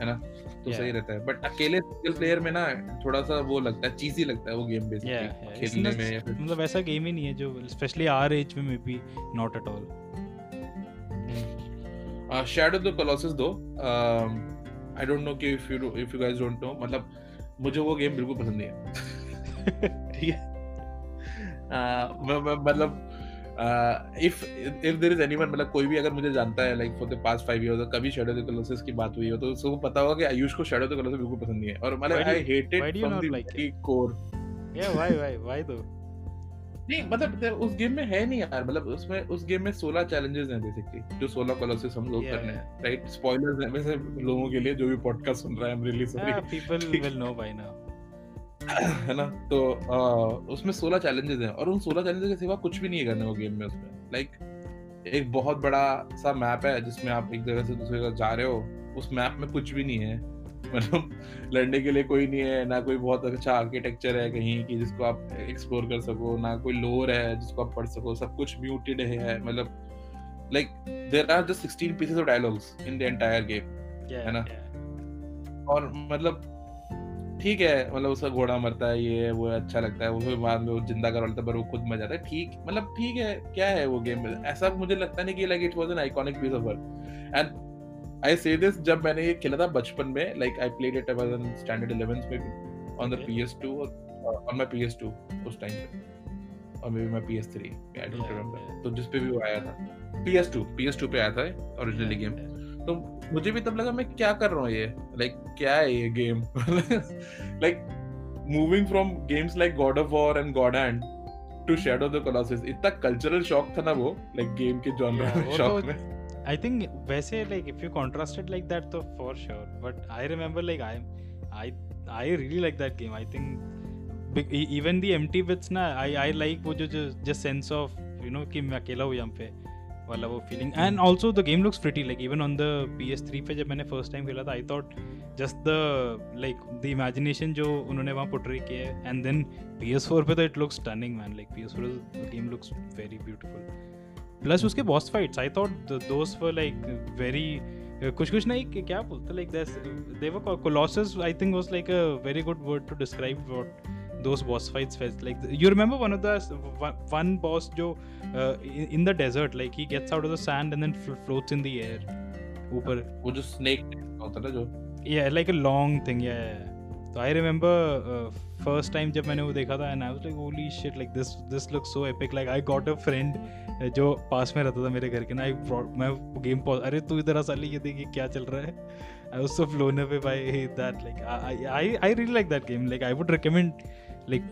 है ना तो Yeah. सही रहता है बट अकेले सिंगल प्लेयर में ना थोड़ा सा वो लगता है चीजी लगता है वो गेम yeah, बेसिकली yeah. खेलने में या फिर मतलब ऐसा गेम ही नहीं है जो स्पेशली आर एज में maybe not at all Shadow the Colossus though I don't know कि if you if you guys don't know मतलब मुझे वो गेम बिल्कुल पसंद नहीं है। ठीक है। मतलब if if there is anyone मतलब कोई भी अगर मुझे जानता है like for the past 5 years कभी शैडो द कोलोसस की बात हुई हो तो उसको पता होगा कि आयुष को शैडो द कोलोसस बिल्कुल पसंद नहीं है। और मतलब I hate it from the core या व्हाई व्हाई व्हाई दो नहीं मतलब उस गेम में है नहीं यार मतलब उसमें उस गेम में 16 चैलेंजेस हैं बेसिकली जो 16 कोलोसस हम लोग Yeah, करने हैं राइट स्पॉयलर्स हैं वैसे लोगों के लिए जो भी पॉडकास्ट सुन रहा है I am really sorry people will know by now है ना? तो आ, उसमें सोलह चैलेंजेस हैं और उन सोलह चैलेंजेस के सिवा कुछ भी नहीं है करने को गेम में उसमें. लाइक like, एक बहुत बड़ा सा मैप है जिसमें आप एक जगह से दूसरी जगह जा रहे हो उस मैप में कुछ भी नहीं है. मतलब लड़ने के लिए कोई नहीं है ना कोई बहुत अच्छा आर्किटेक्चर है कहीं कि जिसको आप एक्सप्लोर कर सको ना कोई लोर है जिसको आप पढ़ सको सब कुछ म्यूटेड है मतलब like there are just 16 pieces of dialogues in the entire game है ना? और मतलब ठीक है मतलब उसका घोड़ा मरता है ये वो अच्छा लगता है वो बाद में वो ज़िंदा करवा लेता है पर वो खुद मर जाता है ठीक मतलब ठीक है क्या है वो गेम ऐसा मुझे लगता नहीं कि like it was an iconic piece of work and I say this जब मैंने ये खेला था बचपन में like I played it was in standard 11th में ऑन द PS2 और ऑन माय PS2 उस टाइम पे. और maybe my PS3 I don't remember तो जिस पे भी वो आया था. PS2 PS2 पे आया था ओरिजिनली गेम तो मुझे भी तब लगा मैं क्या कर रहा हूँ ये? लाइक like, क्या है ये game like moving from games like God of War and God and to Shadow the Colossus इतना कल्चरल शॉक था ना वो लाइक गेम के जॉनर में शॉक में. आई थिंक वैसे like if you contrasted like that तो for sure but I remember like I I I really like that game I think even the empty bits ना I I like वो जो जो sense of you know कि मैं अकेला हूँ यहाँ पे, वाला वो feeling and also the game looks pretty like even on the P S three पे जब मैंने फ़र्स्ट टाइम खेला था I thought just the like the imagination जो उन्होंने वहाँ पोट्री किया है and then P S four पे तो it looks stunning man like P S four game looks very beautiful plus उसके boss fights I thought those were like very कुछ कुछ नहीं क्या बोलते like their Colossus I think was like a very good word to describe what those boss fights felt like. You remember one of the one boss jo uh, in the desert like he gets out of the sand and then floats in the air. ऊपर। वो जो snake होता है जो। Yeah like a long thing yeah तो I remember first time जब मैंने वो देखा था and I was like holy shit like this this looks so epic like I got a friend जो पास में रहता था मेरे घर के ना, एक मैं गेम पॉज अरे तू इधर असल ये देखिए क्या चल रहा है। आई वो सब लोने पे भाई that like I I really like that game like I would recommend like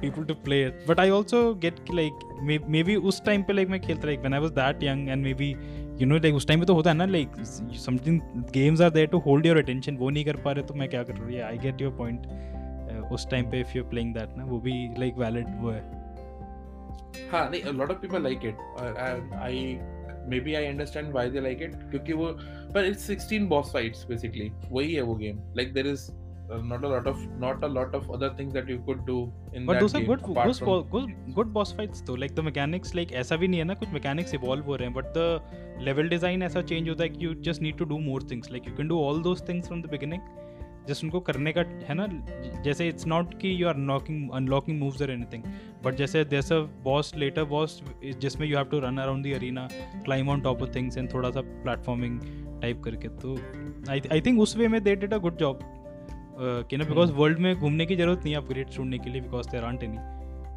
people to play it but I also get like maybe उस टाइम पे लाइक मैं खेलता like one I was that young and maybe you know like उस time पे तो होता है ना like something games are there to hold your attention वो नहीं कर पा रहे तो मैं क्या कर रही है? आई गेट योर पॉइंट उस टाइम पे इफ़ यू प्लेइंग दैट ना, वो भी लाइक वैलिड वो है। हाँ नहीं of people like it uh, I, I maybe I understand why they like it क्योंकि वो but it's 16 boss fights basically वही है वो like there is uh, not a lot of not a lot of other things that you could do in but that those are good good, from... good good boss fights though like the mechanics like ऐसा भी नहीं है ना कुछ mechanics evolve हो रहे हैं but the level design ऐसा change होता है कि you just need to do more things like you can do all those things from the beginning just उनको करने का है ना? जैसे इट्स नॉट कि you are knocking unlocking moves और एनीथिंग बट जैसे there's a boss later boss जिसमें you have to run around the arena climb on top of things and थोड़ा सा प्लेटफॉर्मिंग टाइप करके तो आई आई थिंक उस way में they did a good job कि ना बिकॉज़ वर्ल्ड में घूमने की ज़रूरत नहीं है अपग्रेड ढूँढने के लिए because there aren't any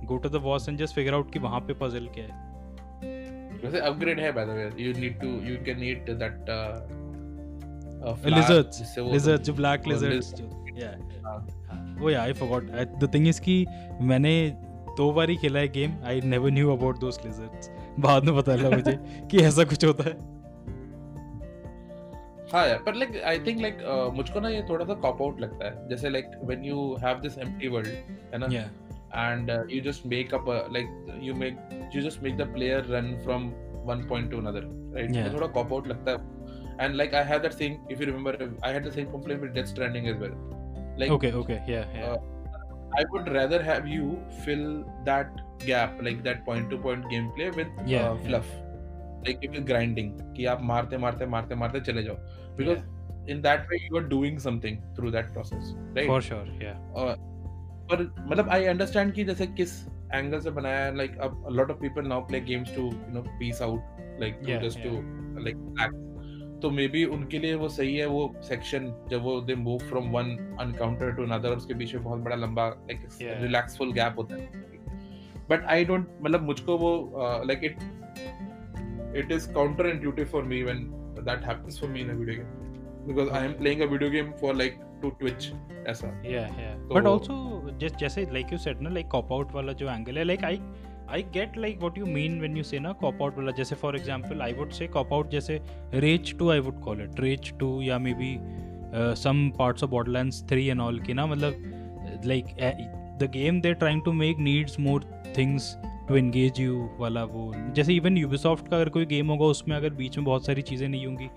go to the boss and just figure out कि वहाँ पे पजल क्या है। वैसे अपग्रेड है by the way you need to you can need that जो जो या या द इज़ कि मैंने दो बार ही खेला है game I never knew about those lizards बाद में पता लगा मुझे कि ऐसा कुछ होता है। हाँ यार पर लाइक आई थिंक लाइक मुझको ना ये थोड़ा सा कॉप आउट लगता है. जैसे like when you have this empty world है ना? And you just make up a like you make you just make the player run from one point to another right? Yeah. थोड़ा cop out लगता है। and like I had that same if you remember I had the same complaint with Death Stranding as well like okay okay yeah yeah uh, I would rather have you fill that gap like that point to point gameplay with yeah, uh, fluff yeah. like if you're grinding कि आप मारते मारते मारते मारते चले जाओ because yeah. in that way you are doing something through that process right for sure yeah uh, पर मतलब आई अंडरस्टैंड कि जैसे किस एंगल से बनाया है लाइक अब a lot of people now play games to you know peace out like to yeah, just तो मे बी उनके लिए वो सही है वो सेक्शन जब वो they move from one encounter to another उसके बीच में बहुत बड़ा लंबा लाइक रिलैक्सफुल गैप होता है। बट आई डोंट मतलब मुझको वो like it it is counterintuitive for me when that happens for me in a video game because I am playing a video game for like to Twitch ऐसा। Yeah yeah but also just जैसे like you said ना like cop out वाला जो angle है like I I get like what you mean when you say ना cop out वाला जैसे for example I would say cop out जैसे rage 2 I would call it rage 2 या maybe uh, some parts of Borderlands 3 and all की ना मतलब uh, the game they're trying to make needs more things to engage you वाला वो जैसे even Ubisoft का अगर कोई गेम होगा उसमें अगर बीच में बहुत सारी चीज़ें नहीं होंगी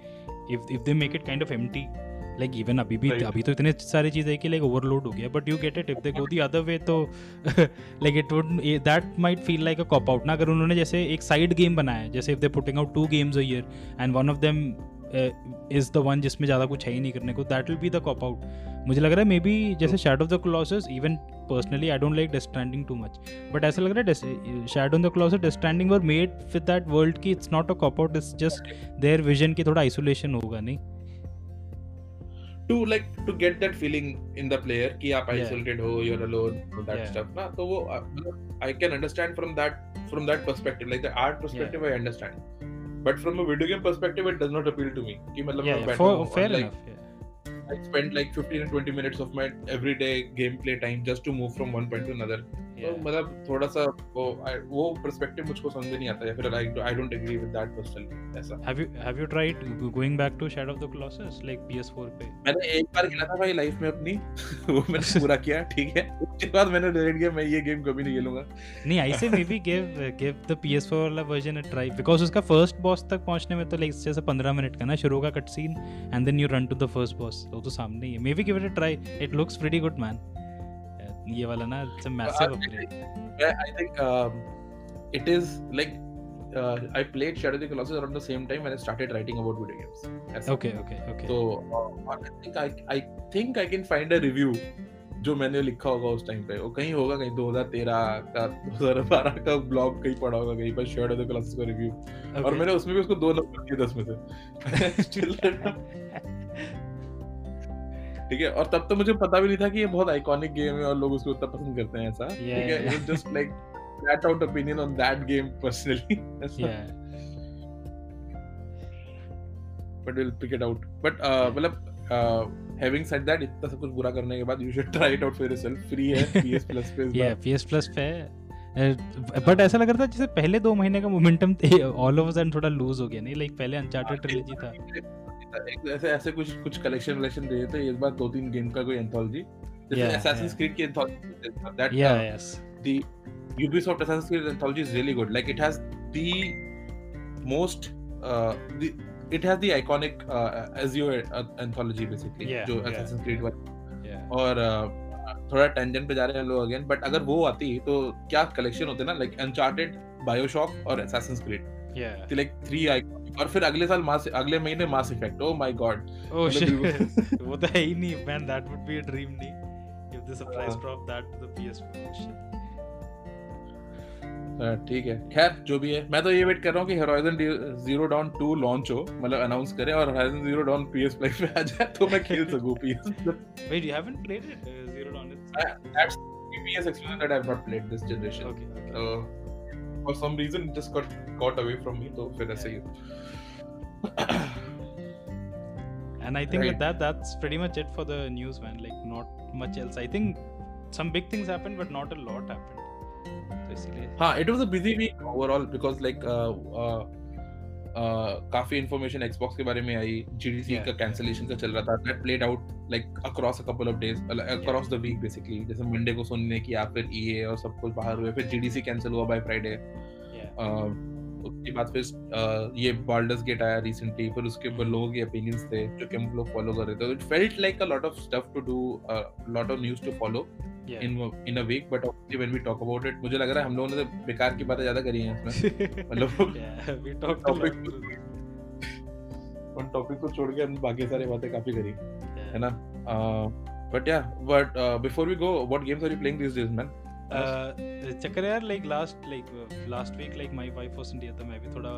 if if they make it kind of empty like even अभी भी Right. अभी तो इतने सारी चीज़ें कि लाइक ओवरलोड हो गया but you get it if they go the other way तो like it would that might feel like a cop out ना अगर उन्होंने जैसे एक साइड गेम बनाया जैसे if they putting out two games a year and one of them is the one जिसमें ज़्यादा कुछ है ही नहीं करने को that will be the cop out मुझे लग रहा है मे बी जैसे Shadow of the Colossus even personally I don't like Death Stranding too much but ऐसा लग रहा है Shadow on the Colossus Death Stranding were made with that world की it's not a cop out it's just their vision की थोड़ा isolation होगा नहीं? To like to get that feeling in the player कि आप isolated हो you're alone all that Yeah. stuff ना तो वो uh, मतलब I can understand from that from that perspective like the art perspective I understand but from a video game perspective it does not appeal to me कि मतलब मैं बैठा for, हूँ enough yeah. I spend like 15 and 20 minutes of my everyday gameplay time just to move from one point to another तो मतलब थोड़ा सा वो वो perspective मुझको समझ नहीं आता या फिर I I don't agree with that personally ऐसा। You have you tried go- going back to Shadow of the Colossus like PS4 पे? मैंने एक बार खेला था भाई लाइफ में अपनी वो मैंने पूरा किया ठीक है। उसके बाद मैंने डिसाइड किया मैं ये गेम कभी नहीं खेलूँगा। नहीं I say maybe give give the PS4 वाला वर्जन अ ट्राई बिकॉज़ उसका फ़र्स्ट बॉस तक पहुँचने में तो लाइक जैसे 15 मिनट का ना शुरू का cut scene and then you run to the first boss वो तो सामने ही है। Maybe give it a try it looks pretty good man ये वाला ना it's a massive upgrade I think it is like I played Shadow the Colossus around the same time when I started writing about video games okay okay okay so I think I I think I can find a review जो मैंने लिखा होगा उस time पे। वो कहीं होगा कहीं 2013 का 2012 का ब्लॉग कहीं पड़ा होगा कहीं पर शेयर द क्लासेस का रिव्यू और मैंने उसमें भी उसको दो नंबर दिए 10 में से। ठीक है? और तब तो मुझे पता भी नहीं था कि ये बहुत आइकॉनिक गेम है और लोग उसको उतना पसंद करते हैं ऐसा। ठीक है? Just like flat out opinion on that game personally yeah. But will pick it out but मतलब हैविंग सेड दैट इतना सब कुछ बुरा करने के बाद you should try it out for yourself free है PS पे। PS पे बट ऐसा लग रहा था जैसे पहले दो महीने का मोमेंटम ऑल ऑफ़ सडन थोड़ा लूज हो गया नहीं? लाइक पहले अनचार्टेड ट्रिलॉजी था। एक- ऐसे ऐसे कुछ कुछ कलेक्शन वलेक्शन दे देते एक बार दो तीन गेम का कोई एंथोलॉजी जैसे असैसिन्स क्रीड की anthology that the Ubisoft Assassin's Creed anthology is really good like it has the most the it has the iconic Ezio anthology basically जो असैसिन्स क्रीड वाली। और uh, थोड़ा टेंजेंट पे जा रहे हैं लोग अगेन बट अगर वो आती तो क्या कलेक्शन होते ना? लाइक अनचार्टेड बायोशॉक और Assassin's Creed yeah. Like three icons. और फिर अगले साल मास अगले महीने Mass Effect oh my god oh shit वो तो है ही नहीं man that would be a dream नहीं. If the surprise drop that to the PS ठीक है। खैर जो भी है। मैं तो ये वेट कर रहा हूँ कि Horizon Zero Dawn two launch हो मतलब अनाउंस करे और Horizon Zero Dawn P S पे आ जाए तो मैं खेल सकूँ P wait you haven't played it Zero Dawn it's that's P S that I have not played this generation okay for some reason it just got got away from me. So when I say and I think right. that that's pretty much it for the news, man. Like not much else. I think some big things happened, but not a lot happened. So, हाँ, it was a busy week overall because like uh, uh, काफ़ी information Xbox के बारे में आई GDC का cancellation का चल रहा था that played out like across a couple of days across the week basically जैसे मंडे को सोनी ने किया फिर ईए और सब कुछ बाहर हुए फिर जीडीसी कैंसिल हुआ बाय फ्राइडे उसके बाद फिर ये बाल्डर्स गेट आया रिसेंटली फिर उसके ऊपर लोगों के ओपिनियंस थे जो कि हम लोग फॉलो कर रहे थे it felt like a lot of stuff to do lot of news to follow in in a week but obviously when we talk about it मुझे लग रहा है हम लोगों ने तो बेकार की बातें ज़्यादा करी हैं इसमें। मतलब talked a टॉपिक उन टॉपिक को छोड़ के हमने बाकी सारी बातें काफ़ी करी है ना? But yeah but before we go what games are you playing this days man Uh, चक्कर यार like last like last week like my wife was India था मैं भी थोड़ा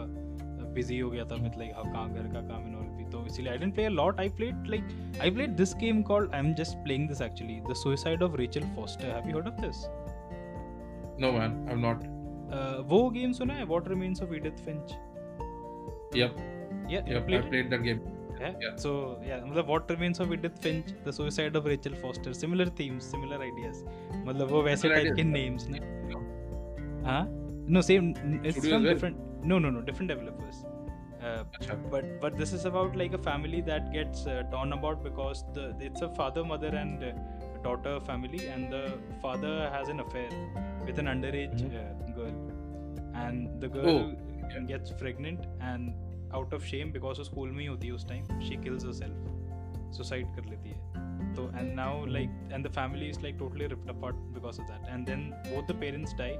बिज़ी हो गया था विद लाइक हाँ काम घर का काम एंड ऑल भी तो इसीलिए I didn't play a lot I played like I played this game called I am just playing this actually the Suicide of Rachel Foster have you heard of this no man I am not वो game सुना है? What Remains of Edith Finch yup yeah yup I played that game Yeah. so yeah मतलब what remains of Edith Finch the suicide of Rachel Foster similar themes similar ideas मतलब वो वैसे Similar type के ideas. names ना हाँ no same it's Studios from where? different no no no different developers uh, अच्छा but but this is about like a family that gets uh, torn about because the it's a father mother and uh, daughter family, and the father has an affair with an underage Mhm. uh, girl, and the girl yeah. gets pregnant, and out of shame because वो school में ही होती है उस time, she kills herself, suicide कर लेती है. And now like and the family is like totally ripped apart because of that. And then both the parents die,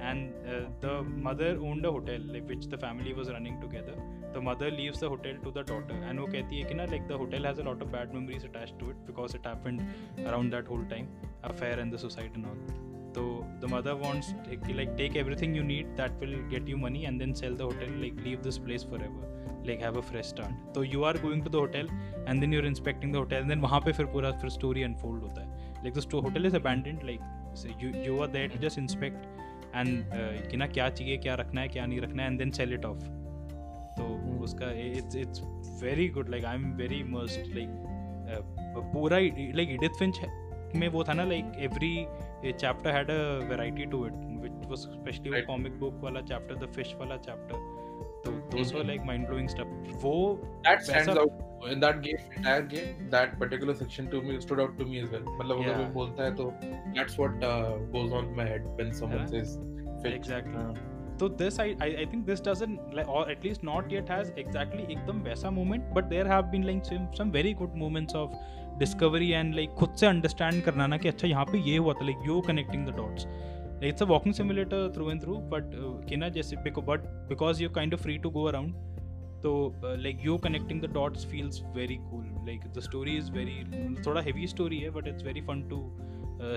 and uh, the mother owned a hotel like which the family was running together. The mother leaves the hotel to the daughter, and वो कहती है कि ना like the hotel has a lot of bad memories attached to it because it happened around that whole time, affair and the suicide and all. तो the mother wants like take everything you need that will get you money and then sell the hotel like leave this place forever like have a fresh start तो you are going to the hotel and then you are inspecting the hotel then वहाँ पे फिर पूरा फिर story unfold होता है। Like this hotel is abandoned like you are there just inspect and कि ना क्या चाहिए क्या रखना है क्या नहीं रखना है and then sell it off तो hmm. उसका it's it's very good like I am very must like पूरा लाइक इडित फिंच में वो था ना like every chapter had a variety to it which was especially वो Right. comic book वाला chapter the fish वाला chapter तो those were Mhm. like mind blowing stuff वो that stands वैसा- out in that game entire game that particular section to me stood out to me as well मतलब अगर Yeah. कोई बोलता है तो that's what uh, goes on in my head when someone Yeah. says Finch. Exactly. Uh, तो this I, I I think this doesn't like or at least not yet has exactly एकदम वैसा moment but there have been like some some very good moments of discovery and like खुद से understand करना ना कि अच्छा यहाँ पे ये हुआ था like you connecting the dots like it's a walking simulator through and through but के ना जैसे but because you kind of free to go around तो like you connecting the dots feels very cool like the story is very थोड़ा heavy story है but it's very fun to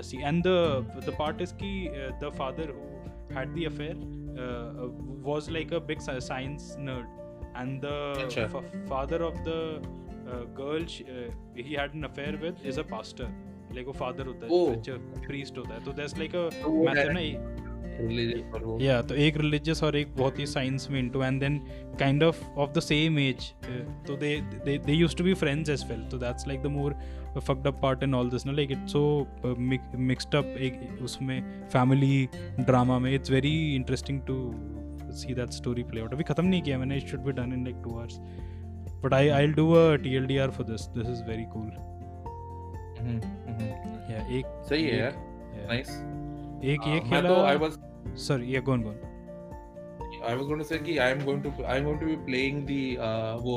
see and the part is की the father who had the affair was like a big science nerd and the father of the Uh, he had an affair with is a pastor. Like वो father होता है Oh. preacher priest होता है. तो a तो वो method ना और या तो एक रिलीजियस और एक बहुत ही साइंस में into and then kind of of the same age तो they they they used to be friends as well तो that's like the more fucked up part in all this ना like it's so mixed up एक उसमें family drama में. It's very interesting to see that story play out अभी खत्म नहीं किया मैंने it should be done in like two hours But I I do a TLDR for this this is very cool hmm, hmm. या एक सही है एक- यार yeah. नाइस एक ये मैं खेला तो आई वाज सॉरी या गोन गोन I was going to say कि I am going to I am going to be playing the uh, वो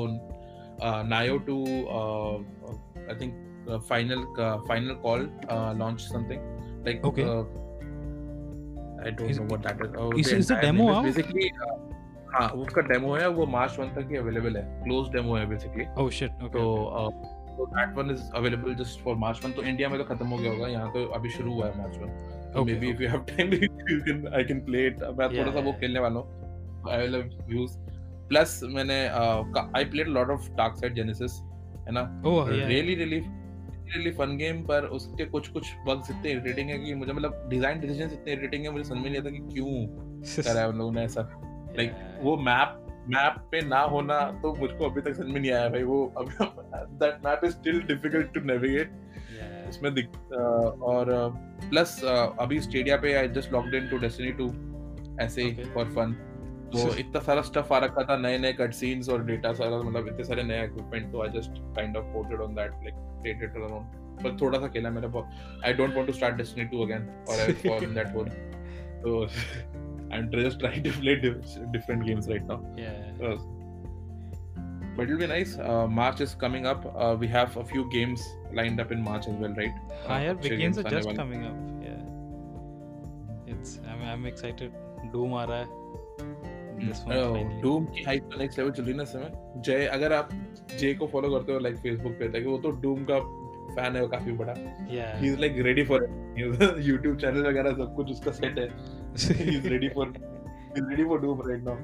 uh, Nio 2 uh, I think uh, final uh, final call uh, launch something like Okay. uh, I don't Is- know what that is. Oh, is- the is the entire demo name is out? Basically uh, हाँ उसका demo है वो March one तक ही available है close demo है basically oh shit okay तो तो that one is available just for March one तो इंडिया में तो खत्म हो गया होगा यहाँ तो अभी शुरू हुआ है मार्च वन तो may be if you have time you can I can play it मैं थोड़ा सा वो खेलने वाला हूँ। आई विल यूज़ प्लस मैंने I played lot of dark side Genesis है ना? Really really really fun game पर उसके कुछ कुछ बग्स इतने इरिटेटिंग है कि मुझे मतलब डिज़ाइन डिसीजंस इतने इरिटेटिंग है मुझे समझ में नहीं आता कि क्यों करा है उन लोगों ने ऐसा। लाइक वो मैप मैप पे ना होना तो मुझको अभी तक समझ में नहीं आया भाई वो that map is still difficult to navigate उसमें दिख और प्लस अभी स्टेडिया पे I just logged in to Destiny 2 ऐसे फॉर फन तो इतना सारा स्टफ़ आ रखा था नए नए कट सीन्स और डेटा सारा मतलब इतने सारे नए इक्विपमेंट तो I just kind of ported on that like created around पर थोड़ा सा खेला मैंने I don't want to start Destiny 2 again और I fall in that hole तो am just trying to play different games right now Yeah. but it'll be nice. Uh, March is coming up. Uh, we have a few games lined up in March as well, right? हाँ यार अच्छे weekends games are just coming up. Yeah. It's I'm I'm excited. Doom आ रहा है. Oh, finally. Doom की तो next level चल रही ना समय. जय अगर आप जय को follow करते हो like Facebook पे, like वो तो Doom का fan है वो काफ़ी बड़ा. He's like ready for it. He's YouTube वगैरह सब कुछ उसका set है. He's ready for he's ready for Doom right now.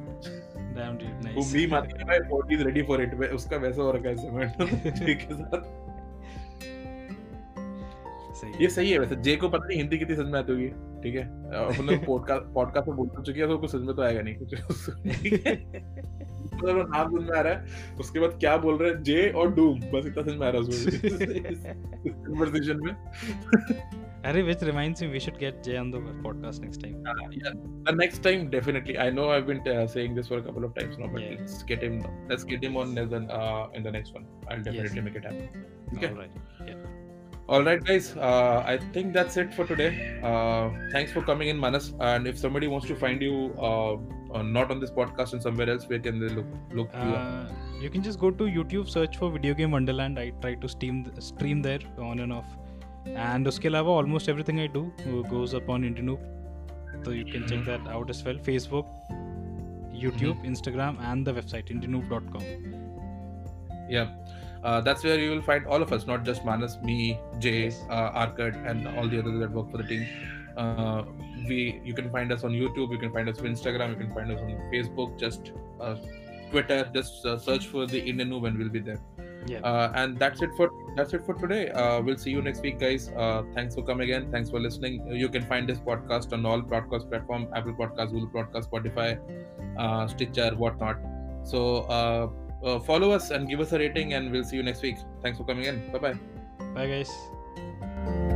Damn dude, वो nice. meme आती है भाई, Forty is ready for it. वे- उसका वैसा हो रखा है इस समय जय के साथ. सही ये सही है वैसे जे को पता नहीं हिंदी कितनी समझ में आती होगी ठीक है अपन लोग पॉडकास्ट पॉडकास्ट में बोल तो चुकी है तो कुछ समझ में तो आएगा नहीं कुछ ठीक है मतलब वो नाम समझ में आ रहा है उसके बाद क्या बोल रहे हैं जे और डूम बस इतना समझ में आ रहा है कन्वर्सेशन में अरे which reminds me we should get Jay on the podcast next time. the next time definitely i know i've been uh, saying this for a couple of times now but Yeah. let's get him let's get him on as an, uh, in the next one i'll definitely Yes. make it happen okay All right. Yeah. All right, guys. Uh, I think that's it for today. Uh, thanks for coming in, Manas. And if somebody wants to find you, uh, not on this podcast and somewhere else where can they look look uh, you, you can just go to youtube search for video game wonderland. I try to stream stream there on and off. And uske alawa almost everything i do goes up on internoob so you can check that out as well. Facebook youtube mm-hmm. instagram and the website internoob.com yeah. Uh, that's where you will find all of us not just manas me jay uh, arkad and all the others that work for the team. Uh, we, you can find us on YouTube, you can find us on Instagram, you can find us on Facebook, just uh, Twitter. Just uh, search for the Indian Noob and we'll be there. Yeah. Uh, and that's it for that's it for today. Uh, we'll see you next week, guys. Uh, thanks for coming in. Thanks for listening. You can find this podcast on all podcast platform: Apple Podcast, Google Podcast, Spotify, uh, Stitcher, whatnot. So uh, uh, follow us and give us a rating, and we'll see you next week. Thanks for coming in. Bye bye. Bye, guys.